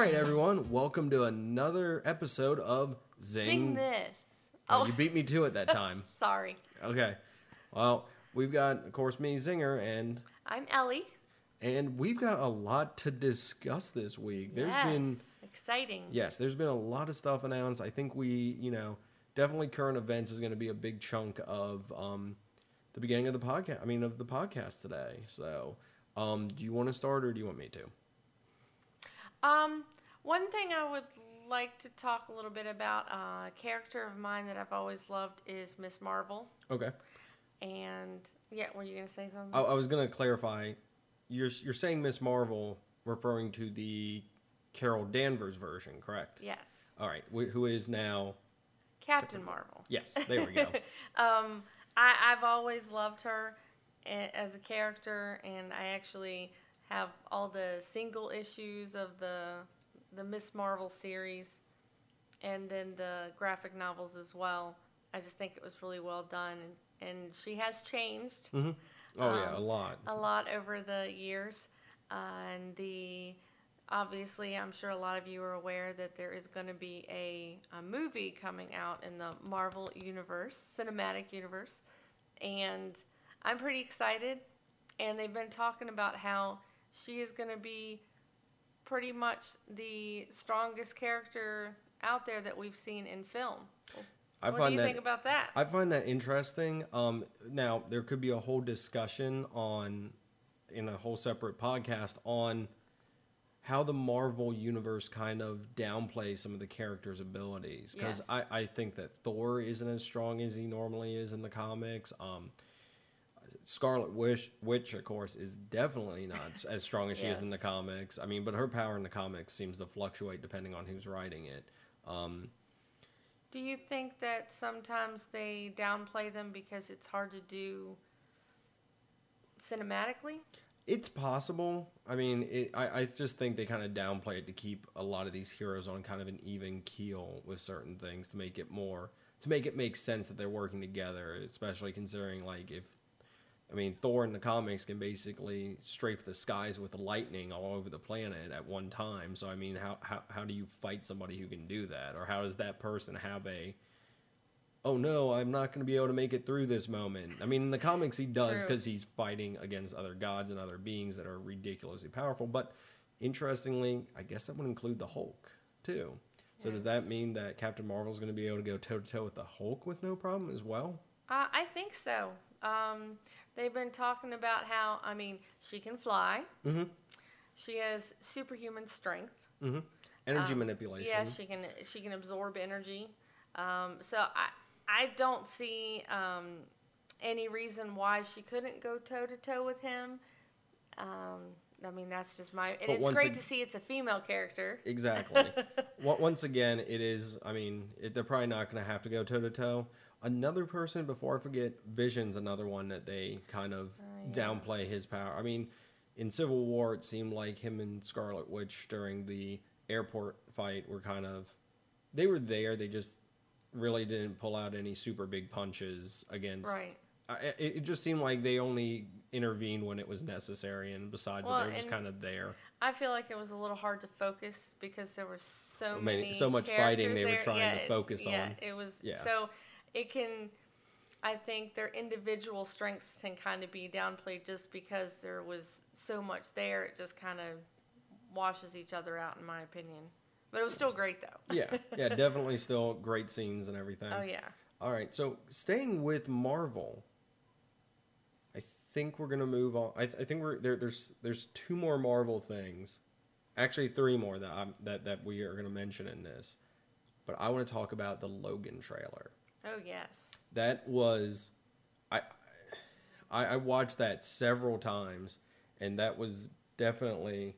right, everyone, welcome to another episode of Zing. Sing this. Oh, Oh, you beat me to it that time. sorry. Okay. Well, we've got, of course, me, Zinger, and I'm Ellie. and we've got a lot to discuss this week. There's yes. been exciting. yes, there's been a lot of stuff announced. I think we, you know, definitely current events is going to be a big chunk of um, the beginning of the podcast. I mean, of the podcast today. So, um, do you want to start or do you want me to? Um, one thing I would like to talk a little bit about, uh, a character of mine that I've always loved is Miss Marvel. Okay. And yeah, were you gonna say something? I, I was going to clarify. You're you're saying Miss Marvel, referring to the Carol Danvers version, correct? yes, All right. Wh- who is now? Captain Marvel. Yes, there we go. um, I, I've always loved her a- as a character, and I actually have all the single issues of the the Miss Marvel series, and then the graphic novels as well. I just think it was really well done, and, and she has changed oh yeah, a Um, lot. a lot over the years, uh, and the obviously I'm sure a lot of you are aware that there is going to be a, a movie coming out in the Marvel universe, cinematic universe, and I'm pretty excited. And they've been talking about how she is going to be pretty much the strongest character out there that we've seen in film. I what do you that think about that? I find that interesting. Um, now there could be a whole discussion on, in a whole separate podcast on how the Marvel universe kind of downplays some of the characters' abilities. Because Yes. I, I think that Thor isn't as strong as he normally is in the comics. Um, Scarlet Witch, Witch, of course, is definitely not as strong as she is in the comics. I mean, but her power in the comics seems to fluctuate depending on who's writing it. Um, Do you think that sometimes they downplay them because it's hard to do cinematically? It's possible. I mean, it, I, I just think they kind of downplay it to keep a lot of these heroes on kind of an even keel with certain things to make it more to make it make sense that they're working together. Especially considering like if I mean Thor in the comics can basically strafe the skies with lightning all over the planet at one time. So I mean, how how how do you fight somebody who can do that, or how does that person have a oh no, I'm not going to be able to make it through this moment. I mean, in the comics, he does because he's fighting against other gods and other beings that are ridiculously powerful. But interestingly, I guess that would include the Hulk too. So does that mean that Captain Marvel is going to be able to go toe to toe with the Hulk with no problem as well? Uh, I think so. Um, they've been talking about how, I mean, she can fly. Mm-hmm. She has superhuman strength. Mm-hmm. Energy Um, manipulation. Yeah, she can she can absorb energy. Um, so I I don't see um, any reason why she couldn't go toe to toe with him. Um, I mean, that's just my. And But it's great ag- to see it's a female character. Exactly. Once again, it is. I mean, it, they're probably not going to have to go toe to toe. Another person, before I forget, Vision's another one that they kind of Oh, yeah. downplay his power. I mean, in Civil War, it seemed like him and Scarlet Witch during the airport fight were kind of. They were there. They just really didn't pull out any super big punches against. Right. I, it, it just seemed like they only intervened when it was necessary, and besides Well, that, they were just kind of there. I feel like it was a little hard to focus because there was so Many- many, so much fighting they were trying yeah, to it- focus yeah, on. Yeah, it was Yeah. so it can. I think their individual strengths can kind of be downplayed just because there was so much there. It just kind of washes each other out, in my opinion. But it was still great, though. yeah, yeah, definitely still great scenes and everything. oh yeah. All right, so staying with Marvel, I think we're gonna move on. I, I think we're there. There's there's two more Marvel things, actually three more that I'm that that we are gonna mention in this, but I want to talk about the Logan trailer. Oh yes. That was, I, I I watched that several times, and that was definitely,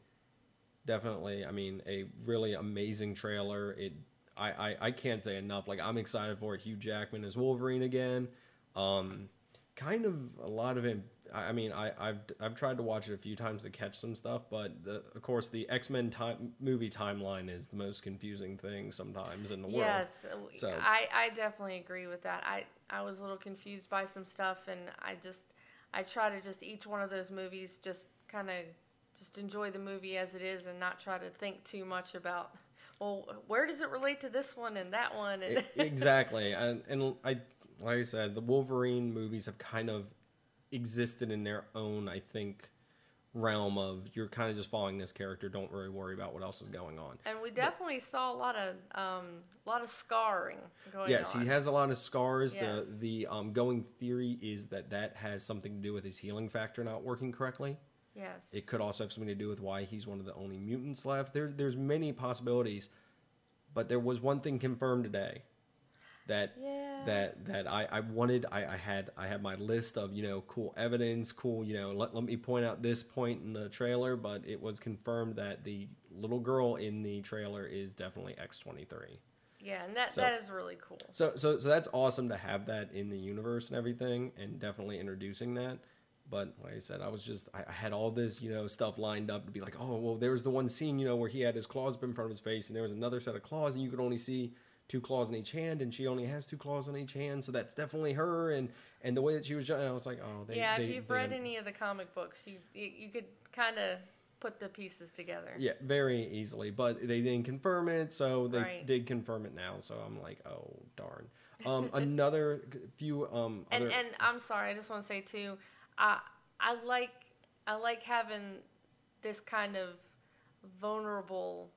definitely. I mean, a really amazing trailer. It, I, I, I can't say enough. Like I'm excited for it. Hugh Jackman as Wolverine again. Um, kind of a lot of. I I mean, I, I've I've tried to watch it a few times to catch some stuff, but the, of course the X Men time movie timeline is the most confusing thing sometimes in the world. Yes, uh, So- I, I definitely agree with that. I, I was a little confused by some stuff, and I just I try to just each one of those movies just kind of just enjoy the movie as it is and not try to think too much about well where does it relate to this one and that one and exactly, and and I like I said, the Wolverine movies have kind of existed in their own, I think, realm of you're kind of just following this character. Don't really worry about what else is going on. and we definitely saw a lot of um a lot of scarring going Yes, on he has a lot of scars. Yes. The the um, going theory is that that has something to do with his healing factor not working correctly. yes It could also have something to do with why he's one of the only mutants left. There's there's many possibilities, but there was one thing confirmed today that Yeah. that that I, I wanted. I, I had I had my list of you know cool evidence, cool you know let, let me point out this point in the trailer, but it was confirmed that the little girl in the trailer is definitely X twenty three. yeah and that So- that is really cool So so so that's awesome to have that in the universe and everything, and definitely introducing that. But like I said, I was just I I had all this you know stuff lined up to be like, oh well, there was the one scene you know where he had his claws up in front of his face, and there was another set of claws, and you could only see two claws in each hand, and she only has two claws on each hand, so that's definitely her. And and the way that she was, jumping, I was like, oh, they, yeah they, if you've they- read any of the comic books you you, you could kind of put the pieces together Yeah, very easily, but they didn't confirm it, so they Right. did confirm it now. So I'm like, oh darn. Um, another few um and other and I'm sorry, I just want to say too, I I like I like having this kind of vulnerable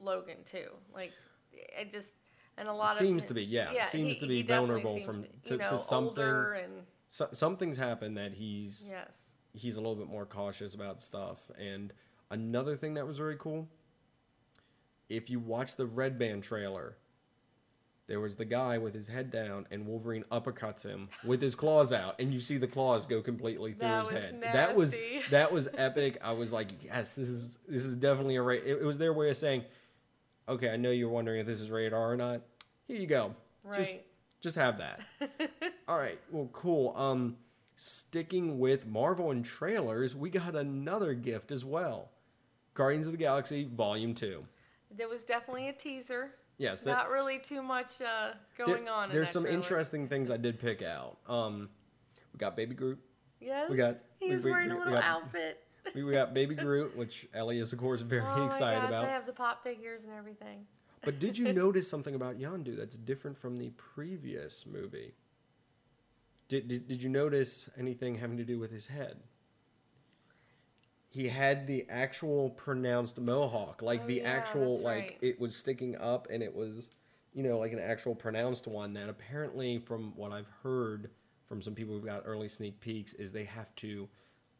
Logan too. Like it just and a lot seems of to be yeah, seems he- to be vulnerable from to, you know, to something and so, something's happened that he's yes. he's a little bit more cautious about stuff. And another thing that was very cool if you watch the red band trailer there was the guy with his head down and wolverine uppercuts him with his claws out and you see the claws go completely through That his head. That was that was epic. I was like yes this is this is definitely a right it, it was their way of saying okay i know you're wondering if this is rated r or not here you go just Right. just just have that all right well cool um sticking with marvel and trailers we got another gift as well guardians of the galaxy volume 2 There was definitely a teaser. yes that, Not really too much uh, there- going on. in there's some trailer. interesting things i did pick out um we got baby groot Yes. we got- He was we- wearing we- a little got- outfit. We we got baby groot which ellie is of course very oh excited my gosh, about I have the pop figures and everything. but did you notice something about Yondu that's different from the previous movie did, did, did you notice anything having to do with his head he had the actual pronounced mohawk like Oh, the yeah, actual like right. it was sticking up and it was you know like an actual pronounced one that apparently from what i've heard from some people who've got early sneak peeks is they have to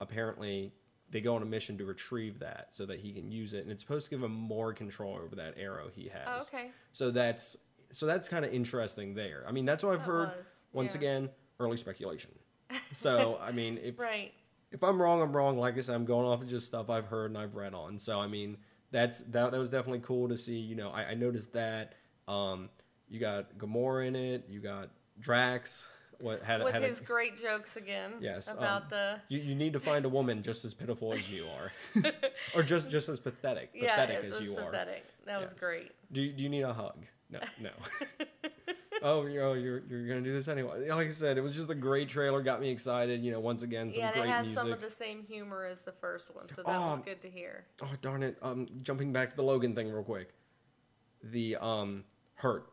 apparently they go on a mission to retrieve that so that he can use it and it's supposed to give him more control over that arrow he has Oh, okay. so that's so that's kind of interesting there i mean that's what i've That heard was, once yeah. again early speculation so i mean if Right. if I'm wrong, I'm wrong. Like I said, I'm going off of just stuff I've heard and I've read on. So I mean, that's that. That was definitely cool to see. You know, I, I noticed that. Um, you got Gamora in it. You got Drax. What had With had his a, great jokes again. Yes, About um, the you, you need to find a woman just as pitiful as you are, or just just as pathetic, yeah, pathetic as you are. pathetic. That was great. Do you, do you need a hug? No, no. oh, you're, oh, you're you're gonna do this anyway. Like I said, it was just a great trailer. Got me excited. You know, once again, some yeah, and great it has music. some of the same humor as the first one, so that was Oh, good to hear. Oh darn it! Um, jumping back to the Logan thing real quick. The um hurt.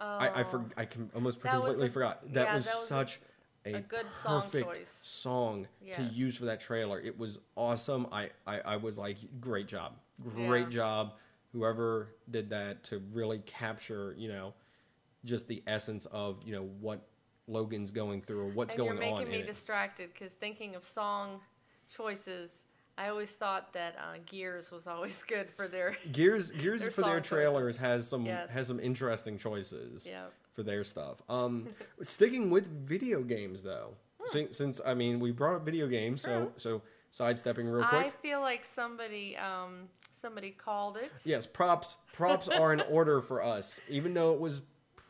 Oh, I I, uh, for, I can almost completely a- forgot. That yeah, was that was such a, a good song perfect choice. song to use for that trailer. It was awesome. I, I, I was like, great job, great Yeah. job. Whoever did that to really capture, you know, just the essence of you know what Logan's going through or what's and going you're making on me distracted because thinking of song choices, I always thought that uh, Gears was always good for their. Gears Gears Their for their trailers choices. has some Yes. has some interesting choices. yeah. for their stuff. Um, sticking with video games though, since, since I mean we brought up video games, so so sidestepping real quick. I feel like somebody um somebody called it. Yes, props props are in order for us, even though it was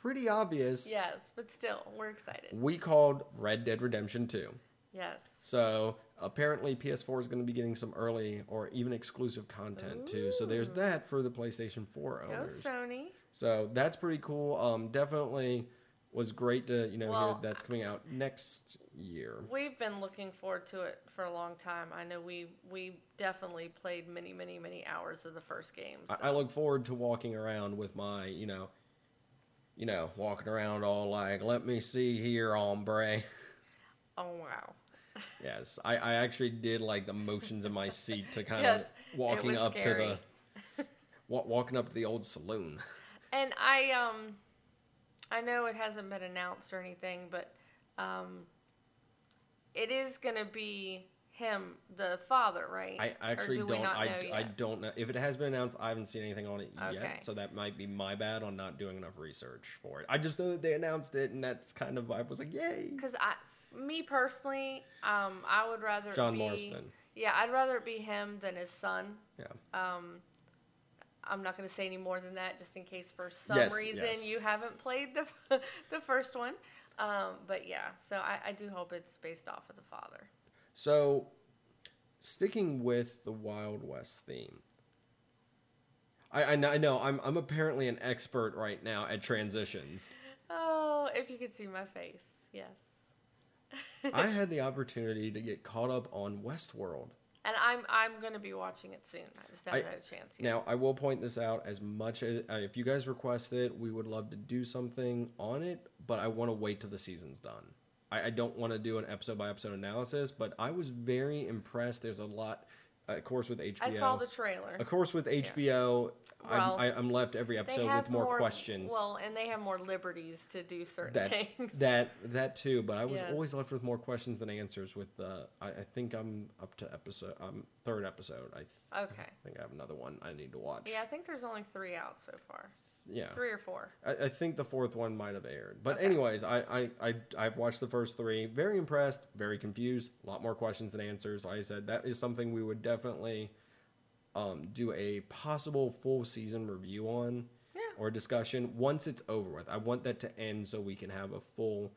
pretty obvious. Yes, but still, we're excited. We called Red Dead Redemption 2. Yes. So apparently PS4 is going to be getting some early or even exclusive content too. So there's that for the PlayStation 4 Go owners. Sony. So that's pretty cool. Um, definitely was great to you know Well, hear that's coming out next year. We've been looking forward to it for a long time. I know we we definitely played many, many, many hours of the first game. I, so- I look forward to walking around with my you know, you know, walking around all like, let me see here, hombre. oh wow. Yes, I, I actually did like the motions in my seat to kind Yes, of walking up to the wa- walking up to the old saloon. And I um I know it hasn't been announced or anything, but um it is gonna be him, the father, right? I actually do don't. I, know I don't know if it has been announced. I haven't seen anything on it Okay. yet, so that might be my bad on not doing enough research for it. I just know that they announced it, and that's kind of I was like, yay! Because I, me personally, um, I would rather John be, Marston. Yeah, I'd rather it be him than his son. Yeah. Um, I'm not going to say any more than that, just in case for some Yes, reason yes. you haven't played the the first one. Um, but yeah, so I, I do hope it's based off of the father. So, sticking with the Wild West theme, I, I, know, I know I'm I'm apparently an expert right now at transitions. Oh, if you could see my face, yes. I had the opportunity to get caught up on Westworld. And I'm I'm going to be watching it soon. I just haven't I- had a chance yet. Now, I will point this out as much as uh, if you guys request it, we would love to do something on it, but I want to wait till the season's done. I, I don't want to do an episode by episode analysis, but I was very impressed. There's a lot, of course, with HBO. I saw the trailer. Of course, with HBO, Well, I'm, I, I'm left every episode with more, questions. Well, and they have more liberties to do certain that things. that that too, but I was Yes. always left with more questions than answers. With the, I, I think I'm up to episode, um, third episode. I th- okay. I think I have another one I need to watch. Yeah, I think there's only three out so far. Yeah. Three or four. I, I think the fourth one might have aired. But Okay. anyways, I, I, I I've watched the first three. Very impressed. Very confused. A lot more questions than answers. Like I said, that is something we would definitely um, do a possible full season review on Yeah. or discussion once it's over with. I want that to end so we can have a full,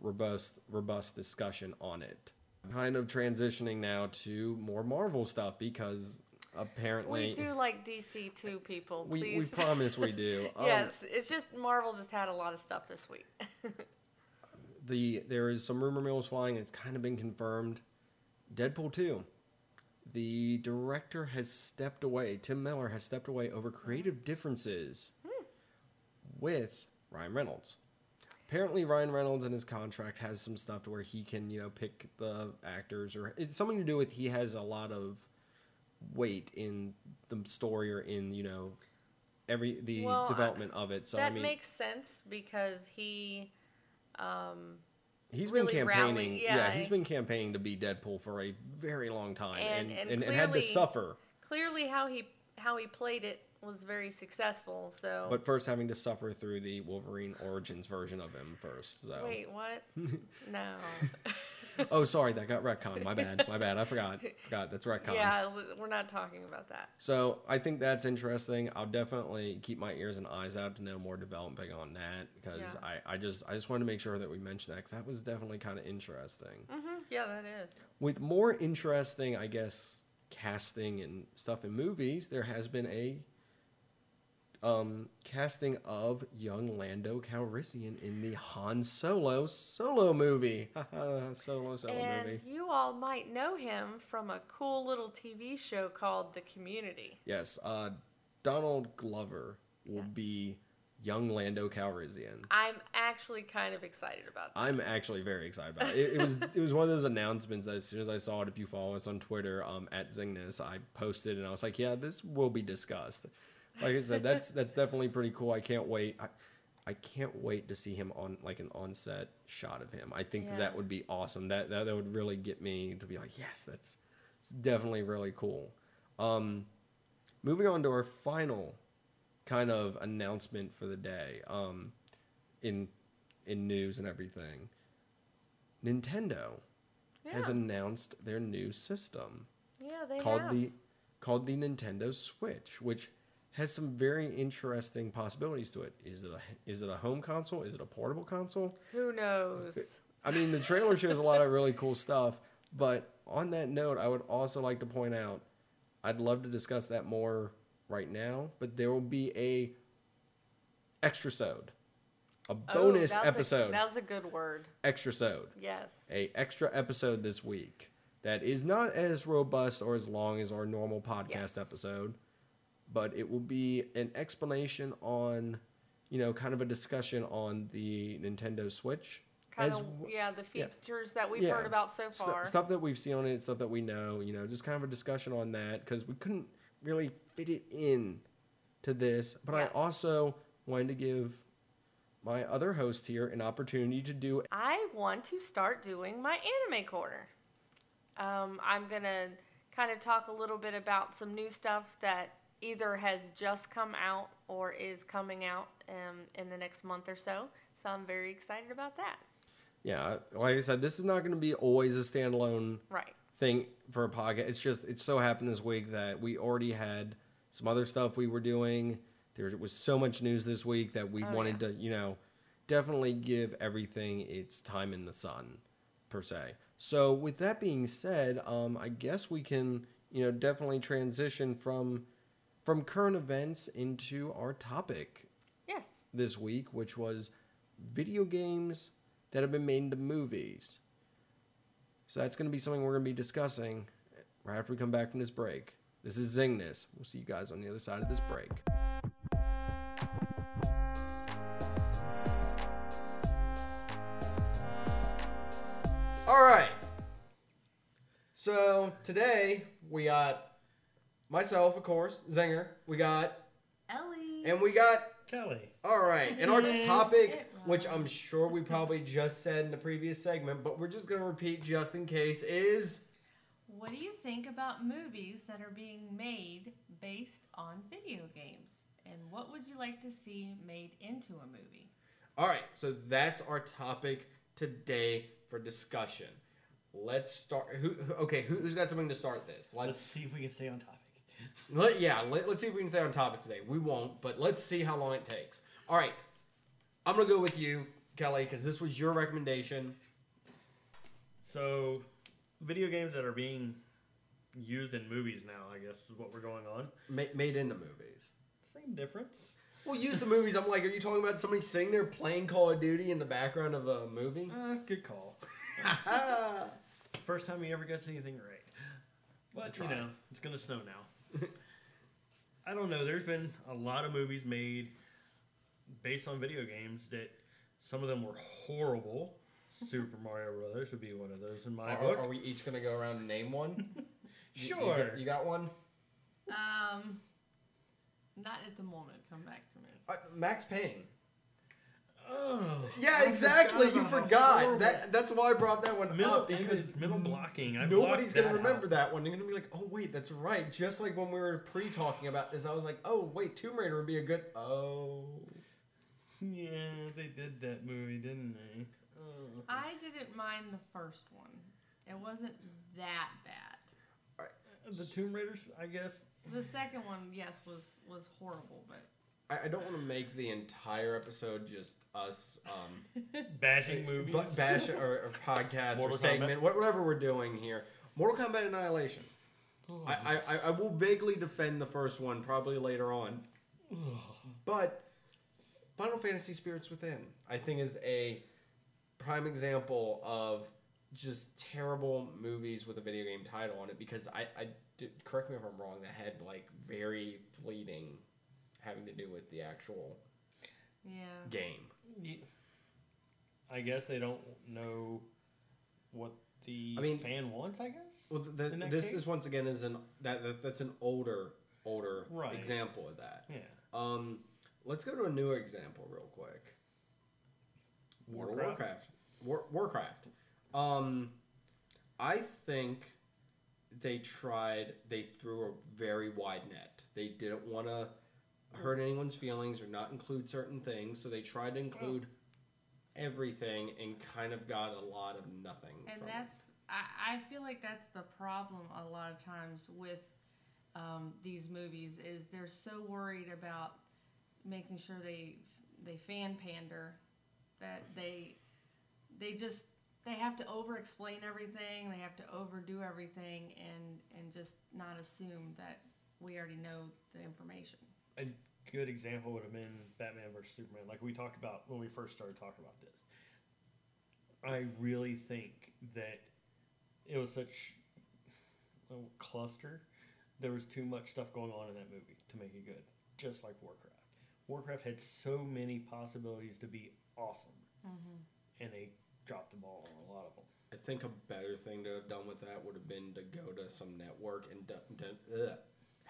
robust, robust discussion on it. Kind of transitioning now to more Marvel stuff because apparently We do like DC too, people. we, Please. we promise we do. Um, yes, it's just Marvel just had a lot of stuff this week. the there is some rumor mills flying. It's kind of been confirmed. Deadpool two. The director has stepped away. Tim Miller has stepped away over creative differences with Ryan Reynolds. Apparently, Ryan Reynolds in his contract has some stuff to where he can, you know, pick the actors, or it's something to do with he has a lot of weight in the story or in, you know, every the Well, I- development of it. So that I mean, makes sense because he, um, He's really been rallying- campaigning. yeah, Yeah, he's I- been campaigning to be Deadpool for a very long time, And- and and and, and had to suffer. clearly how he how he played it was very successful. So But first, having to suffer through the Wolverine Origins version of him first. So. wait, what? no. Oh, sorry, that got retconned. My bad. My bad. I forgot. Forgot that's retconned. yeah, we're not talking about that. So I think that's interesting. I'll definitely keep my ears and eyes out to know more developing on that because Yeah. I, I just I just wanted to make sure that we mentioned that because that was definitely kind of interesting. hmm Yeah, that is. with more interesting, I guess, casting and stuff in movies, there has been a um, casting of young Lando Calrissian in the Han Solo solo movie. Solo solo and movie. you all might know him from a cool little TV show called The Community. Yes, uh, Donald Glover will be young Lando Calrissian. I'm actually kind of excited about that. I'm actually very excited about it. It, it was it was one of those announcements as soon as I saw it, if you follow us on Twitter um, at Zingness, I posted and I was like, yeah, this will be discussed. Like I said, that's that's definitely pretty cool. I can't wait. I, I can't wait to see him on like an on-set shot of him. I think Yeah. that would be awesome. That, that that would really get me to be like, yes, that's it's definitely really cool. Um, moving on to our final kind of announcement for the day. Um, in in news and everything, Nintendo has announced their new system yeah, they called have. the called the Nintendo Switch, which has some very interesting possibilities to it. Is it a is it a home console? Is it a portable console? Who knows? I mean, the trailer shows a lot of really cool stuff, but on that note, I would also like to point out I'd love to discuss that more right now, but there will be a extra sode a Oh, bonus that was a- episode, that was a good word. extra sode, Yes. a extra episode this week that is not as robust or as long as our normal podcast Yes. episode, but it will be an explanation on, you know, kind of a discussion on the Nintendo Switch. Kind as of, yeah, the yeah. features that we've Yeah. heard about so far. stuff that we've seen on it, stuff that we know, you know, just kind of a discussion on that because we couldn't really fit it in to this. But I also wanted to give my other host here an opportunity to do. I want to start doing my anime corner. Um, I'm gonna kind of talk a little bit about some new stuff that either has just come out or is coming out um, in the next month or so. So I'm very excited about that. Yeah, like I said, this is not going to be always a standalone Right. thing for a podcast. It's just it so happened this week that we already had some other stuff we were doing. There was so much news this week that we Oh, wanted yeah. to, you know, definitely give everything its time in the sun, per se. So with that being said, um, I guess we can, you know, definitely transition from from current events into our topic Yes. this week, which was video games that have been made into movies. So that's going to be something we're going to be discussing right after we come back from this break. This is Zingness. We'll see you guys on the other side of this break. All right. So today we got myself, of course, Zinger. We got, Ellie. and we got Kelly. all right, and our topic, which I'm sure we probably just said in the previous segment, but we're just gonna repeat just in case, is What do you think about movies that are being made based on video games? And what would you like to see made into a movie? all right. So that's our topic today for discussion. Let's start. Who? who- Okay, who, who's got something to start this? Let's Let's. see if we can stay on topic. Let, yeah. Let, let's see if we can stay on topic today. We won't, but let's see how long it takes. All right. I'm gonna go with you, Kelly, because this was your recommendation. So, video games that are being used in movies now, I guess, is what we're going on. Ma- made into movies. Same difference. Well, use the movies. I'm like, are you talking about somebody sitting there playing Call of Duty in the background of a movie? Uh, good call. First time he ever gets anything right. But, you know, it's going to snow now. I don't know. There's been a lot of movies made based on video games that some of them were horrible. Super Mario Brothers would be one of those in my Are, book. are we each gonna go around and name one? You- you Sure. got- You, got one? Um, not at the moment. Come back to me. Uh, Max Payne. Oh, Yeah, I exactly. forgot You forgot. That that's why I brought that one middle, up because middle blocking. I nobody's gonna that remember out. that one. They're gonna be like, "Oh wait, that's right." Just like when we were pre-talking about this, I was like, "Oh wait, Tomb Raider would be a good." Oh. Yeah, they did that movie, didn't they? Oh. I didn't mind the first one. It wasn't that bad. Uh, the Tomb Raiders, I guess. The second one, yes, was was horrible, but I, I don't want to make the entire episode just us um, Bashing movies. bu- bash or, or podcast or segment, wha- whatever we're doing here. Mortal Kombat Annihilation. I, I, I- I will vaguely defend the first one probably later on, but Final Fantasy Spirits Within I think is a prime example of just terrible movies with a video game title on it because I, I did, correct me if I'm wrong that had like very fleeting having to do with the actual yeah. game. I guess they don't know what the I mean- fan wants. I guess. Well, th- th- this case? this once again is an that, that that's an older older Right. example of that. Yeah. Um, let's go to a newer example real quick. World Warcraft? Warcraft. War, Warcraft. Um, I think they tried. They threw a very wide net. They didn't want to hurt anyone's feelings or not include certain things, so they tried to include everything and kind of got a lot of nothing. And from it. that's I, I feel like that's the problem a lot of times with um, these movies is they're so worried about making sure they they fan pander that they they just they have to over explain everything they have to overdo everything and and just not assume that we already know the information good example would have been Batman versus Superman, like we talked about when we first started talking about this. I really think that it was such a cluster. There was too much stuff going on in that movie to make it good, just like Warcraft. Warcraft had so many possibilities to be awesome, mm-hmm. and they dropped the ball on a lot of them. I think a better thing to have done with that would have been to go to some network and do, do- ugh,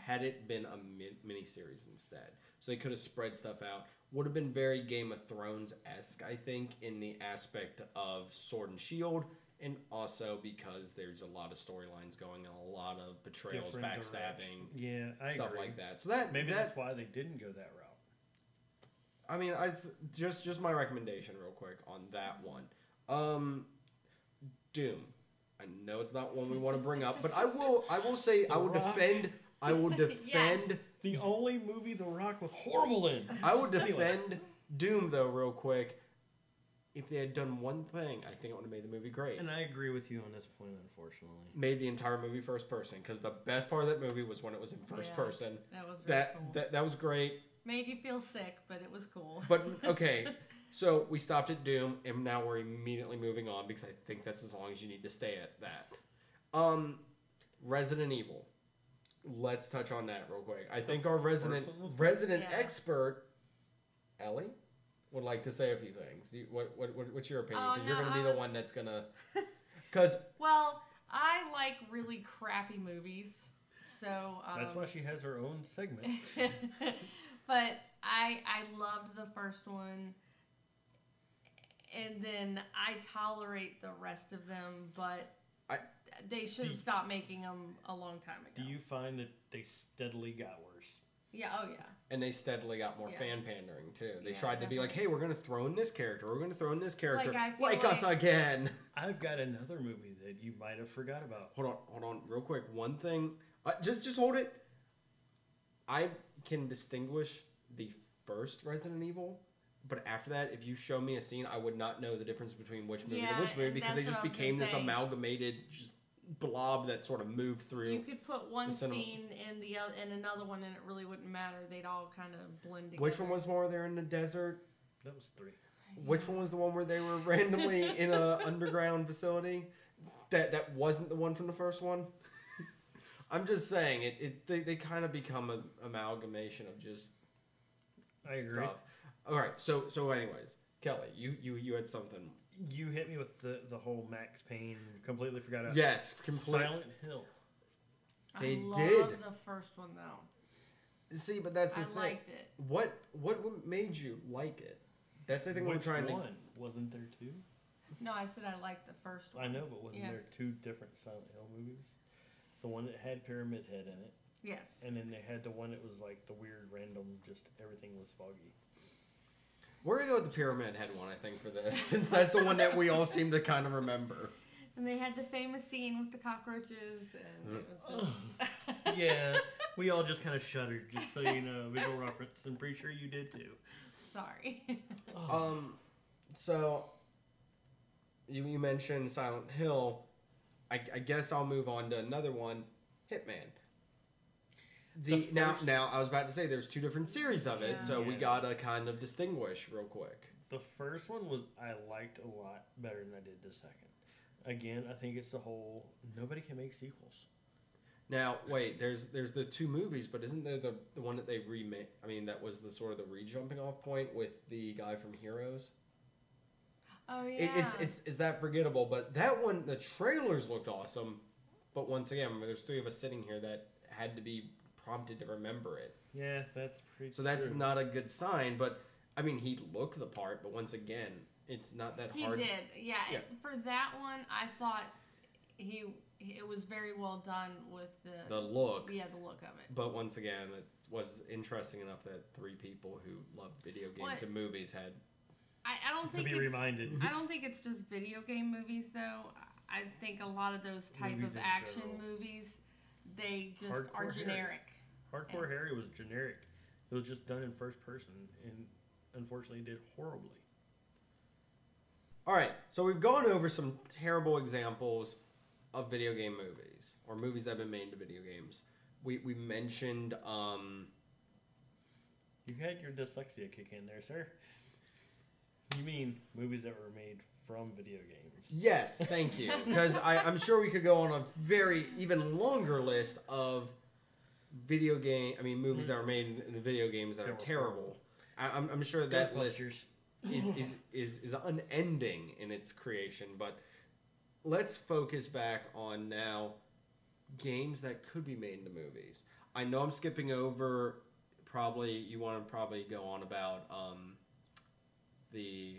had it been a mi- mini series instead. So they could have spread stuff out. Would have been very Game of Thrones esque, I think, in the aspect of Sword and Shield, and also because there's a lot of storylines going and a lot of betrayals, Different backstabbing, direction. Yeah, I stuff agree. like that. So that Maybe that, that's why they didn't go that route. I mean, I just just my recommendation, real quick, on that one. Um, Doom. I know it's not one we want to bring up, but I will. I will say I will defend. I will defend. Yes. The only movie The Rock was horrible in. I would defend Doom though, real quick. If they had done one thing, I think it would have made the movie great. And I agree with you on this point, unfortunately. Made the entire movie first person because the best part of that movie was when it was in first Yeah. person. That was very That, cool. that that was great. Made you feel sick, but it was cool. But okay, so we stopped at Doom, and now we're immediately moving on because I think that's as long as you need to stay at that. Um, Resident Evil. Let's touch on that real quick. I think our resident first one was- resident Yeah. expert, Ellie, would like to say a few things. You, what, what what what's your opinion? Oh, Because you're going to be I the one that's gonna. Because Well, I like really crappy movies, so um, That's why she has her own segment. but I I loved the first one, and then I tolerate the rest of them, but I- they should Do have stopped making them a long time ago. Do you find that they steadily got worse? Yeah. Oh yeah. and they steadily got more Yeah. fan pandering too. They Yeah, tried to be like, "Hey, we're going to throw in this character. We're going to throw in this character, I feel like, us again." I've got another movie that you might have forgot about. Hold on, hold on, real quick. One thing, uh, just just hold it. I can distinguish the first Resident Evil, but after that, if you show me a scene, I would not know the difference between which movie Yeah, to which movie because they just what I was became this amalgamated just blob that sort of moved through. You could put one scene in the other, in another one, and it really wouldn't matter. They'd all kind of blend together. which one was the one where they're in the desert? That was three. Which one was the one where they were randomly in a underground facility? That that wasn't the one from the first one. I'm just saying it. it they, they kind of become an amalgamation of just I agree. stuff. All right. So so anyways, Kelly, you you you had something. You hit me with the, the whole Max Payne. Completely forgot about Yes, complete. Silent Hill. They I love did. the first one though. See, but that's the I thing. liked it. What what what made you like it? That's I think Which we're trying one? to. Wasn't there two? No, I said I liked the first one. I know, but wasn't Yeah. there two different Silent Hill movies? The one that had Pyramid Head in it, Yes. and then they had the one that was like the weird, random, just everything was foggy. We're gonna go with the Pyramid Head one, I think, for this, since that's the one that we all seem to kind of remember. And they had the famous scene with the cockroaches, and it was just, yeah, we all just kind of shuddered, just so you know, visual reference. I'm pretty sure you did too. sorry. Um, so you, you mentioned Silent Hill. I, I guess I'll move on to another one, Hitman. The, The now first- now I was about to say there's two different series of it, Yeah. so we gotta kind of distinguish real quick. The first one was I liked a lot better than I did the second. Again, I think it's the whole nobody can make sequels. Now wait, there's there's the two movies, but isn't there the, the one that they remade? I mean, that was the sort of the re-jumping off point with the guy from Heroes. oh It, yeah. it's it's is that forgettable? But that one, the trailers looked awesome. But once again, there's three of us sitting here that had to be prompted to remember it. Yeah, that's pretty. So that's true. not a good sign. But I mean, he looked the part. But once again, it's not that he hard. He did. Yeah, Yeah. For that one, I thought he it was very well done with the, The look. yeah the look of it. But once again, it was interesting enough that three people who love video games What? and movies had. I, I don't think to think be it's, reminded. I don't think it's just video game movies though. I think a lot of those type Movies of action general. movies, they just Hardcore are Harry. generic. Hardcore Harry was generic. It was just done in first person, and unfortunately did horribly. All right, so we've gone over some terrible examples of video game movies or movies that have been made into video games. We we mentioned um, You had your dyslexia kick in there, sir. You mean movies that were made from video games? Yes, thank you. Because I'm sure we could go on a very even longer list of video game. I mean, movies that were made in, in video games that That are were terrible. I, I'm, I'm sure that list is, is is is unending in its creation. But let's focus back on now games that could be made into movies. I know I'm skipping over. Probably you want to probably go on about um, the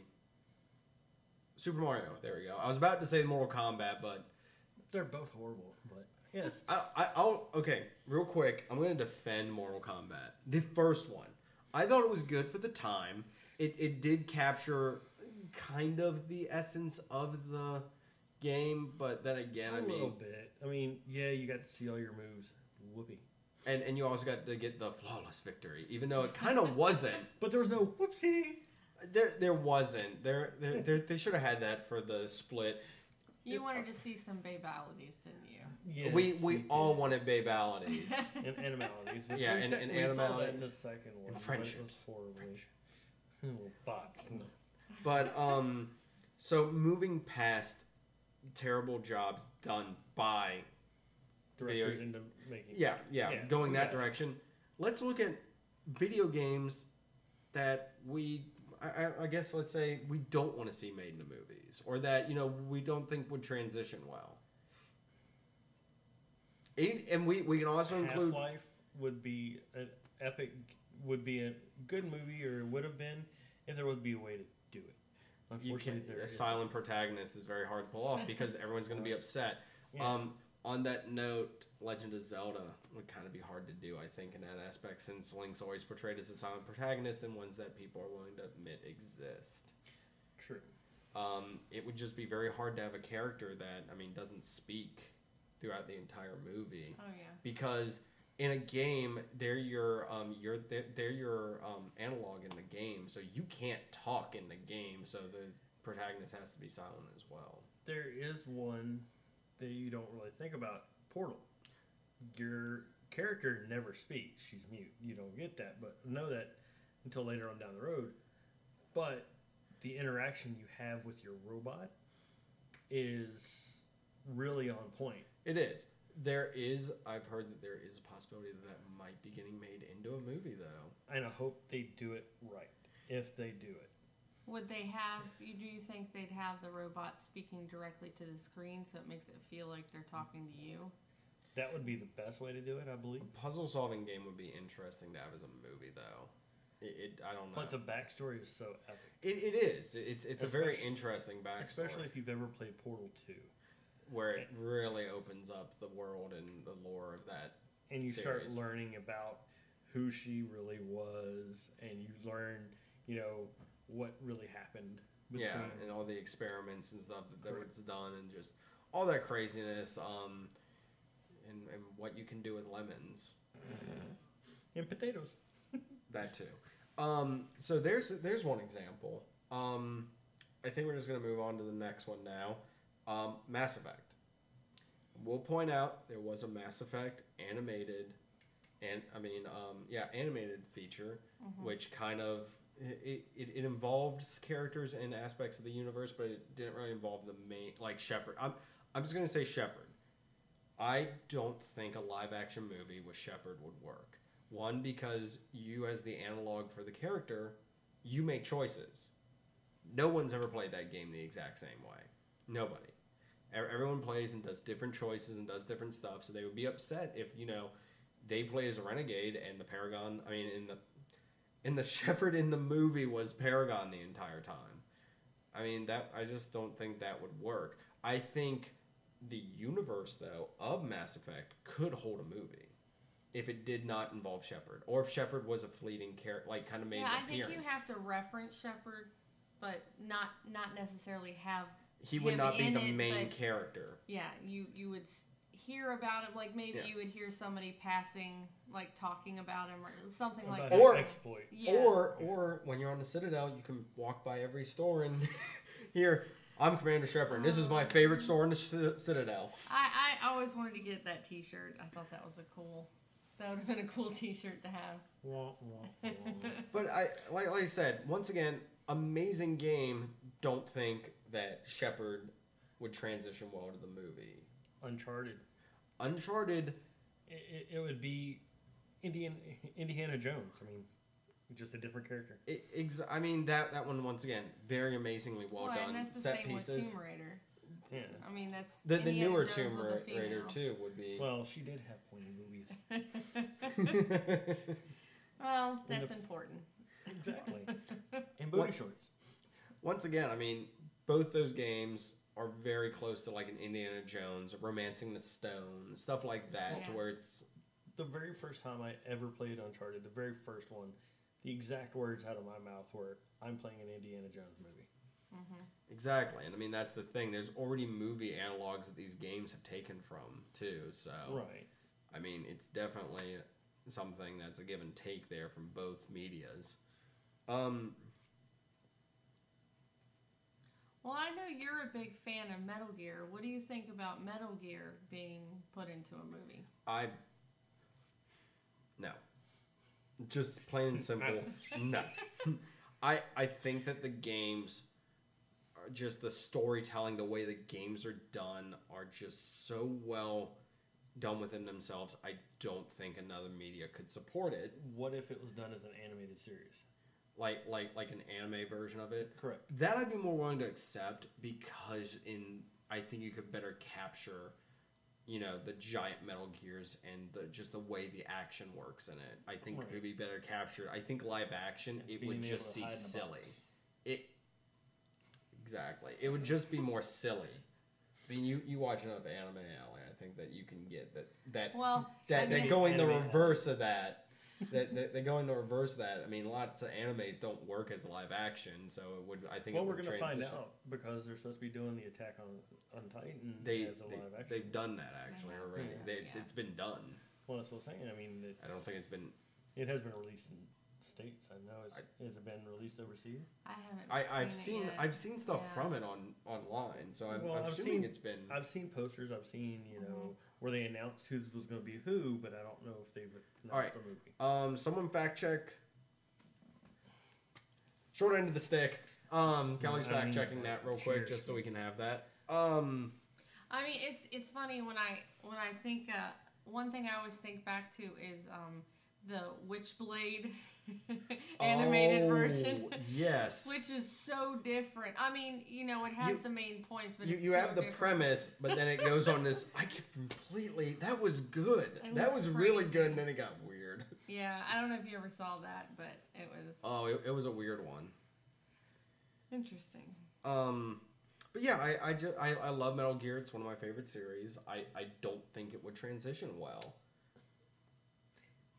Super Mario. There we go. I was about to say Mortal Kombat, but They're both horrible, but yes. I, I, I'll okay. Real quick, I'm going to defend Mortal Kombat. The first one, I thought it was good for the time. It it did capture kind of the essence of the game, but then again, a I little bit. I mean, yeah, you got to see all your moves. Whoopee. and and you also got to get the flawless victory, even though it kind of wasn't. But there was no whoopsie. There there wasn't. There, there, there they should have had that for the split. You wanted to see some babalities, didn't you? Yes, we we all did. wanted babalities. and animalities. Yeah, and- te- and we saw that animality- in the second one. but friendships. was horribly. But um, so moving past terrible jobs done by Directors Video- into making. yeah, yeah, Yeah, going that yeah. direction. Let's look at video games that we, I, I- I guess, let's say we don't want to see made into movies, or that you know we don't think would transition well. And- we we can also Half include Life would be an epic, would be a good movie, or it would have been if there would be a way to do it. Unfortunately, there a isn't. silent protagonist is very hard to pull off because everyone's going to be upset. Yeah. Um, on that note, Legend of Zelda would kind of be hard to do, I think, in that aspect, since Link's always portrayed as a silent protagonist and ones that people are willing to admit exist. True. Um, it would just be very hard to have a character that, I mean, doesn't speak throughout the entire movie Oh yeah. because in a game they're your um you're they're, they're your um analog in the game so you can't talk in the game so the protagonist has to be silent as well There is one that you don't really think about. Portal. Your character never speaks. She's mute. You don't get that, but know that until later on down the road. But the interaction you have with your robot is really on point. It is there is i've heard that there is a possibility that that might be getting made into a movie though And I hope they do it right. If they do it. Would they have? You do you think they'd have the robot speaking directly to the screen, so it makes it feel like they're talking to you? That would be the best way to do it, I believe. a puzzle solving game would be interesting to have as a movie though it, it i don't know But the backstory is so epic. it, it is it, it's it's a very interesting backstory Especially if you've ever played Portal 2. Where it really opens up the world and the lore of that and you start learning about who she really was and you learn you know what really happened yeah and all the experiments and stuff that, that Correct. was done and just all that craziness um and, and what you can do with lemons. And potatoes. That too. Um so there's there's one example. Um i think we're just gonna move on to the next one now um mass effect we'll point out there was a mass effect animated and i mean um yeah animated feature which kind of it, it, it involved characters and aspects of the universe, but it didn't really involve the main like Shepard. I'm I'm just gonna say Shepard. I don't think a live action movie with Shepard would work. One because you as the analog for the character, you make choices. No one's ever played that game the exact same way. Nobody. Everyone plays and does different choices and does different stuff. So they would be upset if you know they play as a renegade and the Paragon. I mean, in the in the Shepard in the movie was Paragon the entire time. I mean that I just don't think that would work. I think the universe though of Mass Effect could hold a movie if it did not involve Shepard, or if Shepard was a fleeting character, like kind of made yeah, I think appearance. you have to reference Shepard, but not not necessarily have. He would him not be the it, main character. Yeah, you you would hear about him like maybe Yeah. you would hear somebody passing, like talking about him or something like that. Or- exploit Yeah. Or or when you're on the Citadel, you can walk by every store and hear I'm Commander Shepard. and This is my favorite store in the Ci- Citadel. I, I always wanted to get that T-shirt. I thought that was a cool. That would have been a cool T-shirt to have. Wah, wah, wah. But I like like I said, once again, amazing game. Don't think that Shepard would transition well to the movie. Uncharted. Uncharted, It, it, it would be Indian Indiana Jones. I mean, just a different character. it, ex- I mean that that one once again very amazingly well Well, done. and that's the Set same pieces. with Tomb Raider. Yeah. I mean, that's The the Indiana newer Jones Tomb with a Ra- Raider too would be. Well, she did have pointy movies. Well, that's the- important. exactly. And booty What- shorts. once again, I mean, both those games are very close to like an Indiana Jones, Romancing the Stone, stuff like that, to where it's The very first time I ever played Uncharted, the very first one, the exact words out of my mouth were, "I'm playing an Indiana Jones movie." exactly, and I mean that's the thing. There's already movie analogs that these games have taken from too. So Right. I mean, it's definitely something that's a give and take there from both medias. Um, Well, I know you're a big fan of Metal Gear. What do you think about Metal Gear being put into a movie? I no, just plain and simple, no. I I think that the games are just the storytelling, the way the games are done, are just so well done within themselves. I don't think another media could support it, What if it was done as an animated series? Like like like an anime version of it. Correct. That I'd be more willing to accept because in I think you could better capture, you know, the giant Metal Gears and the just the way the action works in it. I think Right. it would be better captured. I think live action it would just to see hide in the silly. It exactly. It would just be more silly. I mean, you you watch enough anime, Allie. I think that you can get that that Well, I that, that going the Anime. reverse of that. That, that they go in the reverse that. I mean, lots of animes don't work as live action, so it would. I think. Well, it we're gonna find out because they're supposed to be doing the Attack on on Titan They, as a they live action. they've done that actually have. already. Yeah. They, it's, Yeah. it's been done. Well, that's what I'm saying. I mean, it's, I don't think it's been. it has been released in states. I know. It's, has it been released overseas? I haven't. I, I've seen. seen it yet. I've seen stuff Yeah. from it on online, so I'm, Well, I'm assuming seen- it's been. I've seen posters. I've seen you know mm-hmm. where they announced who was going to be who, but I don't know if they've announced Alright. The movie. Um, someone fact check. Short end of the stick. Um, Kelly's I mean, fact checking that real quick, just so we can have that. Um, I mean, it's it's funny when I when I think uh, one thing I always think back to is um, the Witchblade animated oh, version, Yes. which is so different. I mean, you know, it has You- the main points, but you, it's you so have the different. premise, but then it goes on this. I can completely. That was good. It that was was really good, and then it got weird. Yeah, I don't know if you ever saw that, but it was Oh, it, it was a weird one. interesting. Um, but yeah, I I, just, I I love Metal Gear. It's one of my favorite series. I I don't think it would transition well.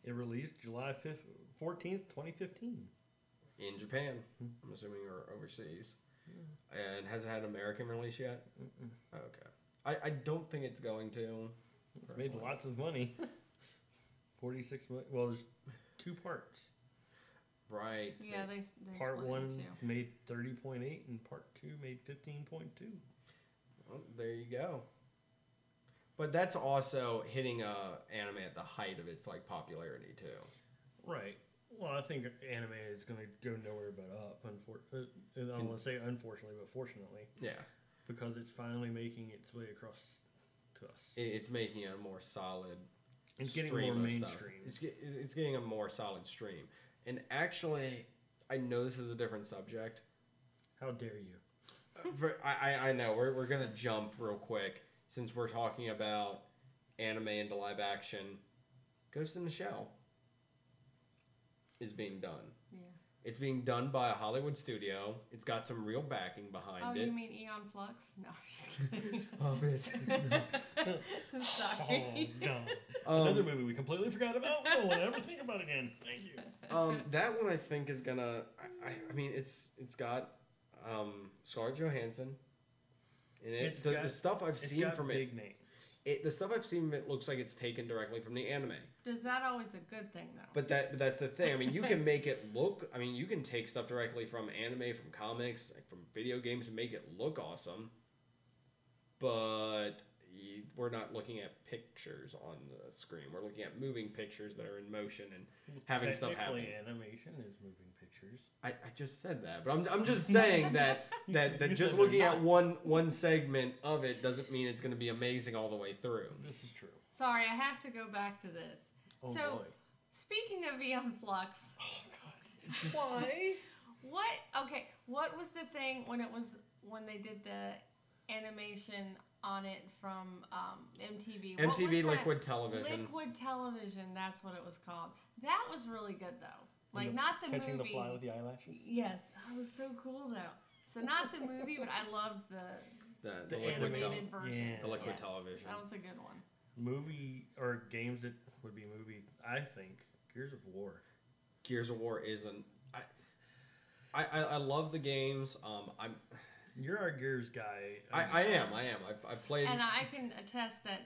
It released July fifth, fourteenth, twenty fifteen. in Japan. I'm assuming or overseas. And has it had an American release yet? Okay. I, I don't think it's going to. Made personally. lots of money. Forty six million. Well, there's two parts. Right. Yeah, they, they Part one two. made thirty point eight, and part two made fifteen point two. Well, there you go. But that's also hitting uh, anime at the height of its like popularity too. Right. Well, I think anime is going to go nowhere but up. Unfor- uh, I don't want to say unfortunately, but fortunately, Yeah. because it's finally making its way across to us. It's making a more solid It's getting more mainstream. It's, get, it's getting a more solid stream. And actually, I know this is a different subject. How dare you? For, I, I- I know we're, we're gonna jump real quick since we're talking about anime into live action. Ghost in the Shell is being done. Yeah. It's being done by a Hollywood studio. It's got some real backing behind Oh, it. Oh, you mean Aeon Flux? No, I'm just kidding. Stop it. kidding. Oh, Sorry. God. Um, Another movie we completely forgot about. No one ever think about it again. Thank you. um, that one I think is gonna. I, I, I mean, it's it's got um, Scarlett Johansson. In it, It's the, got- the stuff I've It's seen got from big it, names. It, the stuff I've seen it looks like it's taken directly from the anime. Is that always a good thing, though? But that but that's the thing. I mean, you can make it look. I mean, you can take stuff directly from anime, from comics, like from video games, and make it look awesome. But we're not looking at pictures on the screen. We're looking at moving pictures that are in motion and having stuff Technically, happen. animation is moving pictures. I, I just said that, but I'm, I'm just saying that that, that just looking at one one segment of it doesn't mean it's going to be amazing all the way through. This is true. Sorry, I have to go back to this. Oh So- boy. Speaking of Beyond Flux, Oh God. Why? what? Okay, what was the thing when it was when they did the animation on it from um, MTV? What was MTV that? Liquid Television. Liquid Television. That's what it was called. That was really good though. Like the- not the Catching movie. the fly with the eyelashes. Yes, that was so cool though. So not the movie, but I loved the The, the, the liquid, tel- animated version. Yeah. the liquid Yes, television. That was a good one. Movie or games that would be movie. I think Gears of War. Gears of War isn't. I, I, I, I love the games. Um, I'm. You're our Gears guy. I, I am. I am. I've, I've played. And I can attest that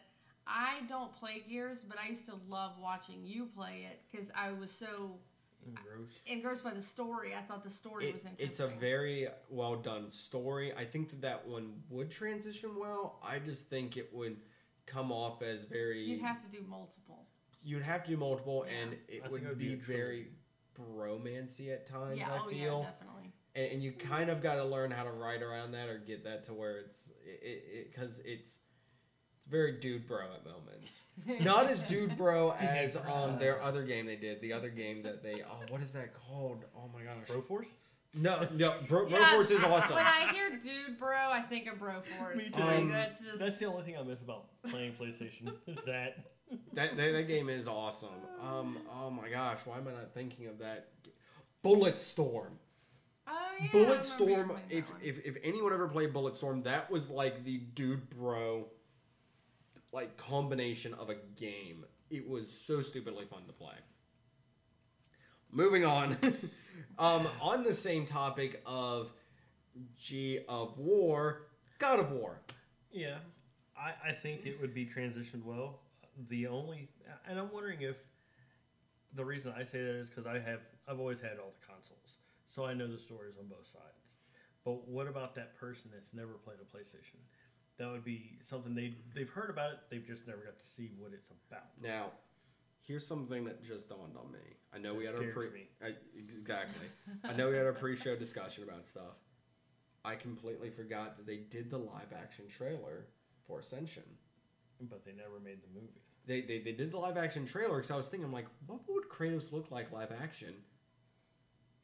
I don't play Gears, but I used to love watching you play it because I was so Gross. engrossed by the story. I thought the story it- was interesting. it's a very well done story. I think that that one would transition well. I just think it would come off as very. You'd have to do multiple. you'd have to do multiple, Yeah. and it think would it would be, be very bromancy at times. yeah. I oh feel. yeah, definitely. And, and you kind of got to learn how to write around that or get that to where it's it because it's it's very dude bro at moments. Not as dude bro as um their other game they did. The other game that they oh what is that called? Oh my gosh. Broforce. No no bro, Yeah, Broforce is awesome. When I hear dude, bro, I think of bro force. Me too. Like, Um, that's just That's the only thing I miss about playing PlayStation. is that That, that that game is awesome. Um oh my gosh why am I not thinking of that? Bulletstorm. Oh yeah. I remember Bulletstorm. If, if if anyone ever played Bulletstorm, that was like the dude bro, like combination of a game. It was so stupidly fun to play. Moving on, um, on the same topic of G of War, God of War. Yeah, I, I think it would be transitioned well. The only, and I'm wondering if the reason I say that is because I have, I've always had all the consoles, so I know the stories on both sides. But what about that person that's never played a PlayStation? That would be something they they've heard about it, they've just never got to see what it's about. Now, here's something that just dawned on me. I know we had our pre. I, exactly. I know we had our pre-show discussion about stuff. I completely forgot that they did the live-action trailer for Ascension. But they never made the movie. They, they, they did the live-action trailer because I was thinking, like, what would Kratos look like live-action?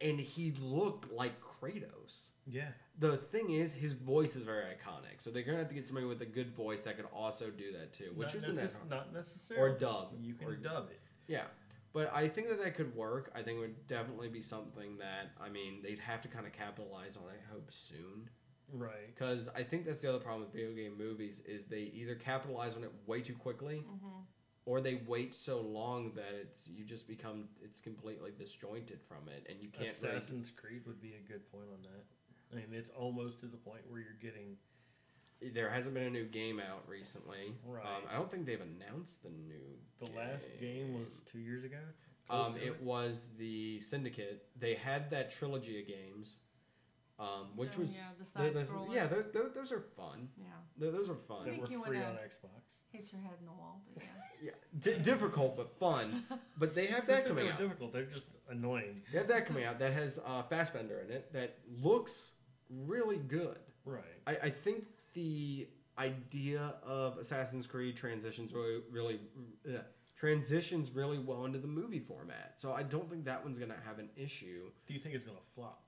And he looked like Kratos. Yeah, The thing is, his voice is very iconic, so they're gonna have to get somebody with a good voice that could also do that too, which not, isn't necess- hard. not necessarily. Or dub. You can Or- dub it. Yeah, but I think that that could work. I think it would definitely be something that I mean they'd have to kind of capitalize on. I hope soon, Right. because I think that's the other problem with video game movies is they either capitalize on it way too quickly, Mhm. Or they wait so long that it's you just become it's completely disjointed from it, and you can't. Really, Assassin's Creed would be a good point on that. I mean, it's almost to the point where you're getting there hasn't been a new game out recently. Right. Um, I don't think they've announced the new. the last game was two years ago. Um, it was the Syndicate. They had that trilogy of games, um, which Oh, was yeah, the side those- scrollers. yeah, tho- tho- those are fun. yeah. Th- Those are fun. think were free on Xbox. Hit your head in the wall, but yeah. Yeah, d- difficult but fun. But they have that coming out. difficult. They're just annoying. They have that coming out that has uh, Fassbender in it that looks really good. Right. I, I think the idea of Assassin's Creed transitions really, really uh, transitions really well into the movie format. So I don't think that one's gonna have an issue. Do you think it's gonna flop?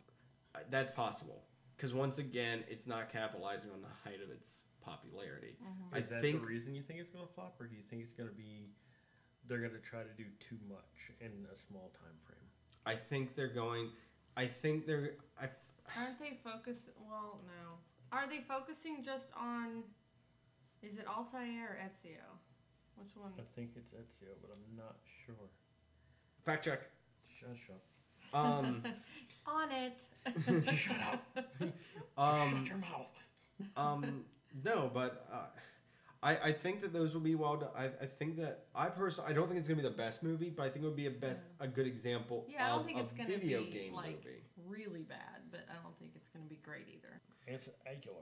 That's possible because once again, it's not capitalizing on the height of its popularity. I Is that think the reason you think it's gonna flop, or do you think it's gonna be they're gonna try to do too much in a small time frame? I think they're going. I think they're. I. Aren't they focused? Well, no. Are they focusing just on? Is it Altair or Ezio? Which one? I think it's Ezio, but I'm not sure. Fact check. Shut up. Um. on it. Shut up. um. Shut your mouth. Um. No, but. Uh, I, I think that those will be well done. I, I think that I personally I don't think it's gonna be the best movie, but I think it would be a best a good example Yeah, I of don't think a it's gonna video be game like movie. really bad, but I don't think it's gonna be great either. It's Aguilar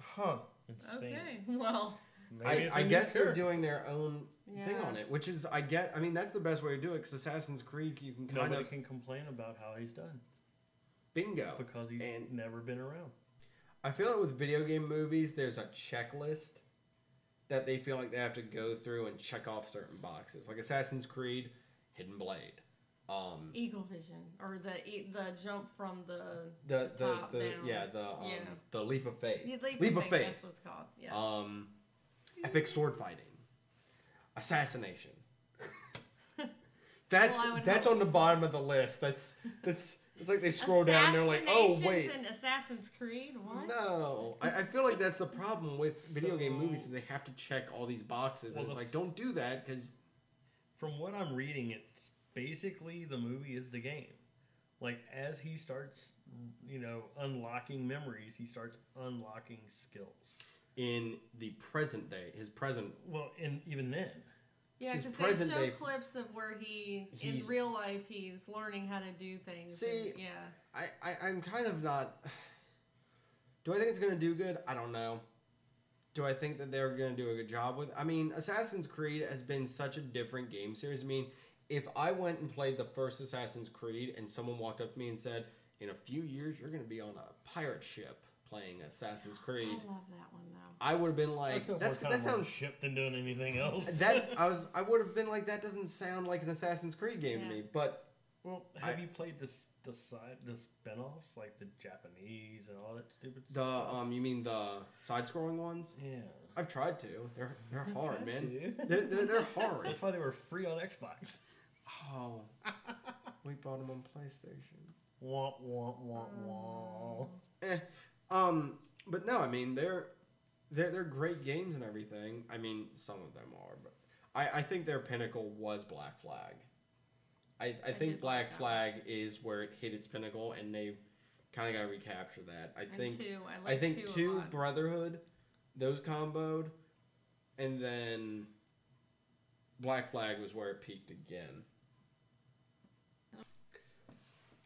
Huh. in Spain. Okay, well, Maybe I, it's I a new guess they're doing their own thing on it, which is I get. I mean, that's the best way to do it because Assassin's Creed you can kind Nobody of can complain about how he's done bingo. because he's And- never been around. I feel like with video game movies, there's a checklist that they feel like they have to go through and check off certain boxes. Like Assassin's Creed, Hidden Blade, um, Eagle Vision or the e- the jump from the the the, top the down. yeah the um, Yeah. the leap of faith, the leap, leap of of faith, faith, That's what it's called. Yeah. um, epic sword fighting, assassination. that's Well, that's on the bottom of the list. That's that's it's like they scroll down. They're like, oh Assassinations wait, in Assassin's Creed. What? No, I, I feel like that's the problem with video game movies is they have to check all these boxes, and it's the- like don't do that because From what I'm reading, it's basically the movie is the game. Like as he starts, you know, unlocking memories, he starts unlocking skills. In the present day, his present, Well, and even then, Yeah, His because they present show day- clips of where he, in real life, he's learning how to do things. See, and, yeah. I, I I'm kind of not. Do I think it's gonna do good? I don't know. Do I think that they're gonna do a good job with? I mean, Assassin's Creed has been such a different game series. I mean, if I went and played the first Assassin's Creed and someone walked up to me and said, "In a few years, you're gonna be on a pirate ship playing Assassin's Creed," I love that one though. I would have been like, I "That's that time on a sounds ship than doing anything else. that I was I would have been like that doesn't sound like an Assassin's Creed game Yeah. to me." But well, have I- you played this the side the spin-offs like the Japanese and all that stupid the stuff? um, you mean the side-scrolling ones? yeah, I've tried to. They're they're hard, man. They're, they're, they're hard. That's why they were free on Xbox. Oh, we bought them on PlayStation. Wah wah wah wah. Eh, um, but no, I mean they're they're they're great games and everything. I mean, some of them are, but I I think their pinnacle was Black Flag. I I, I think Black like Flag is where it hit its pinnacle, and they kind of got to recapture that. I and think two, I, I think two, two. Brotherhood, those comboed, and then Black Flag was where it peaked again.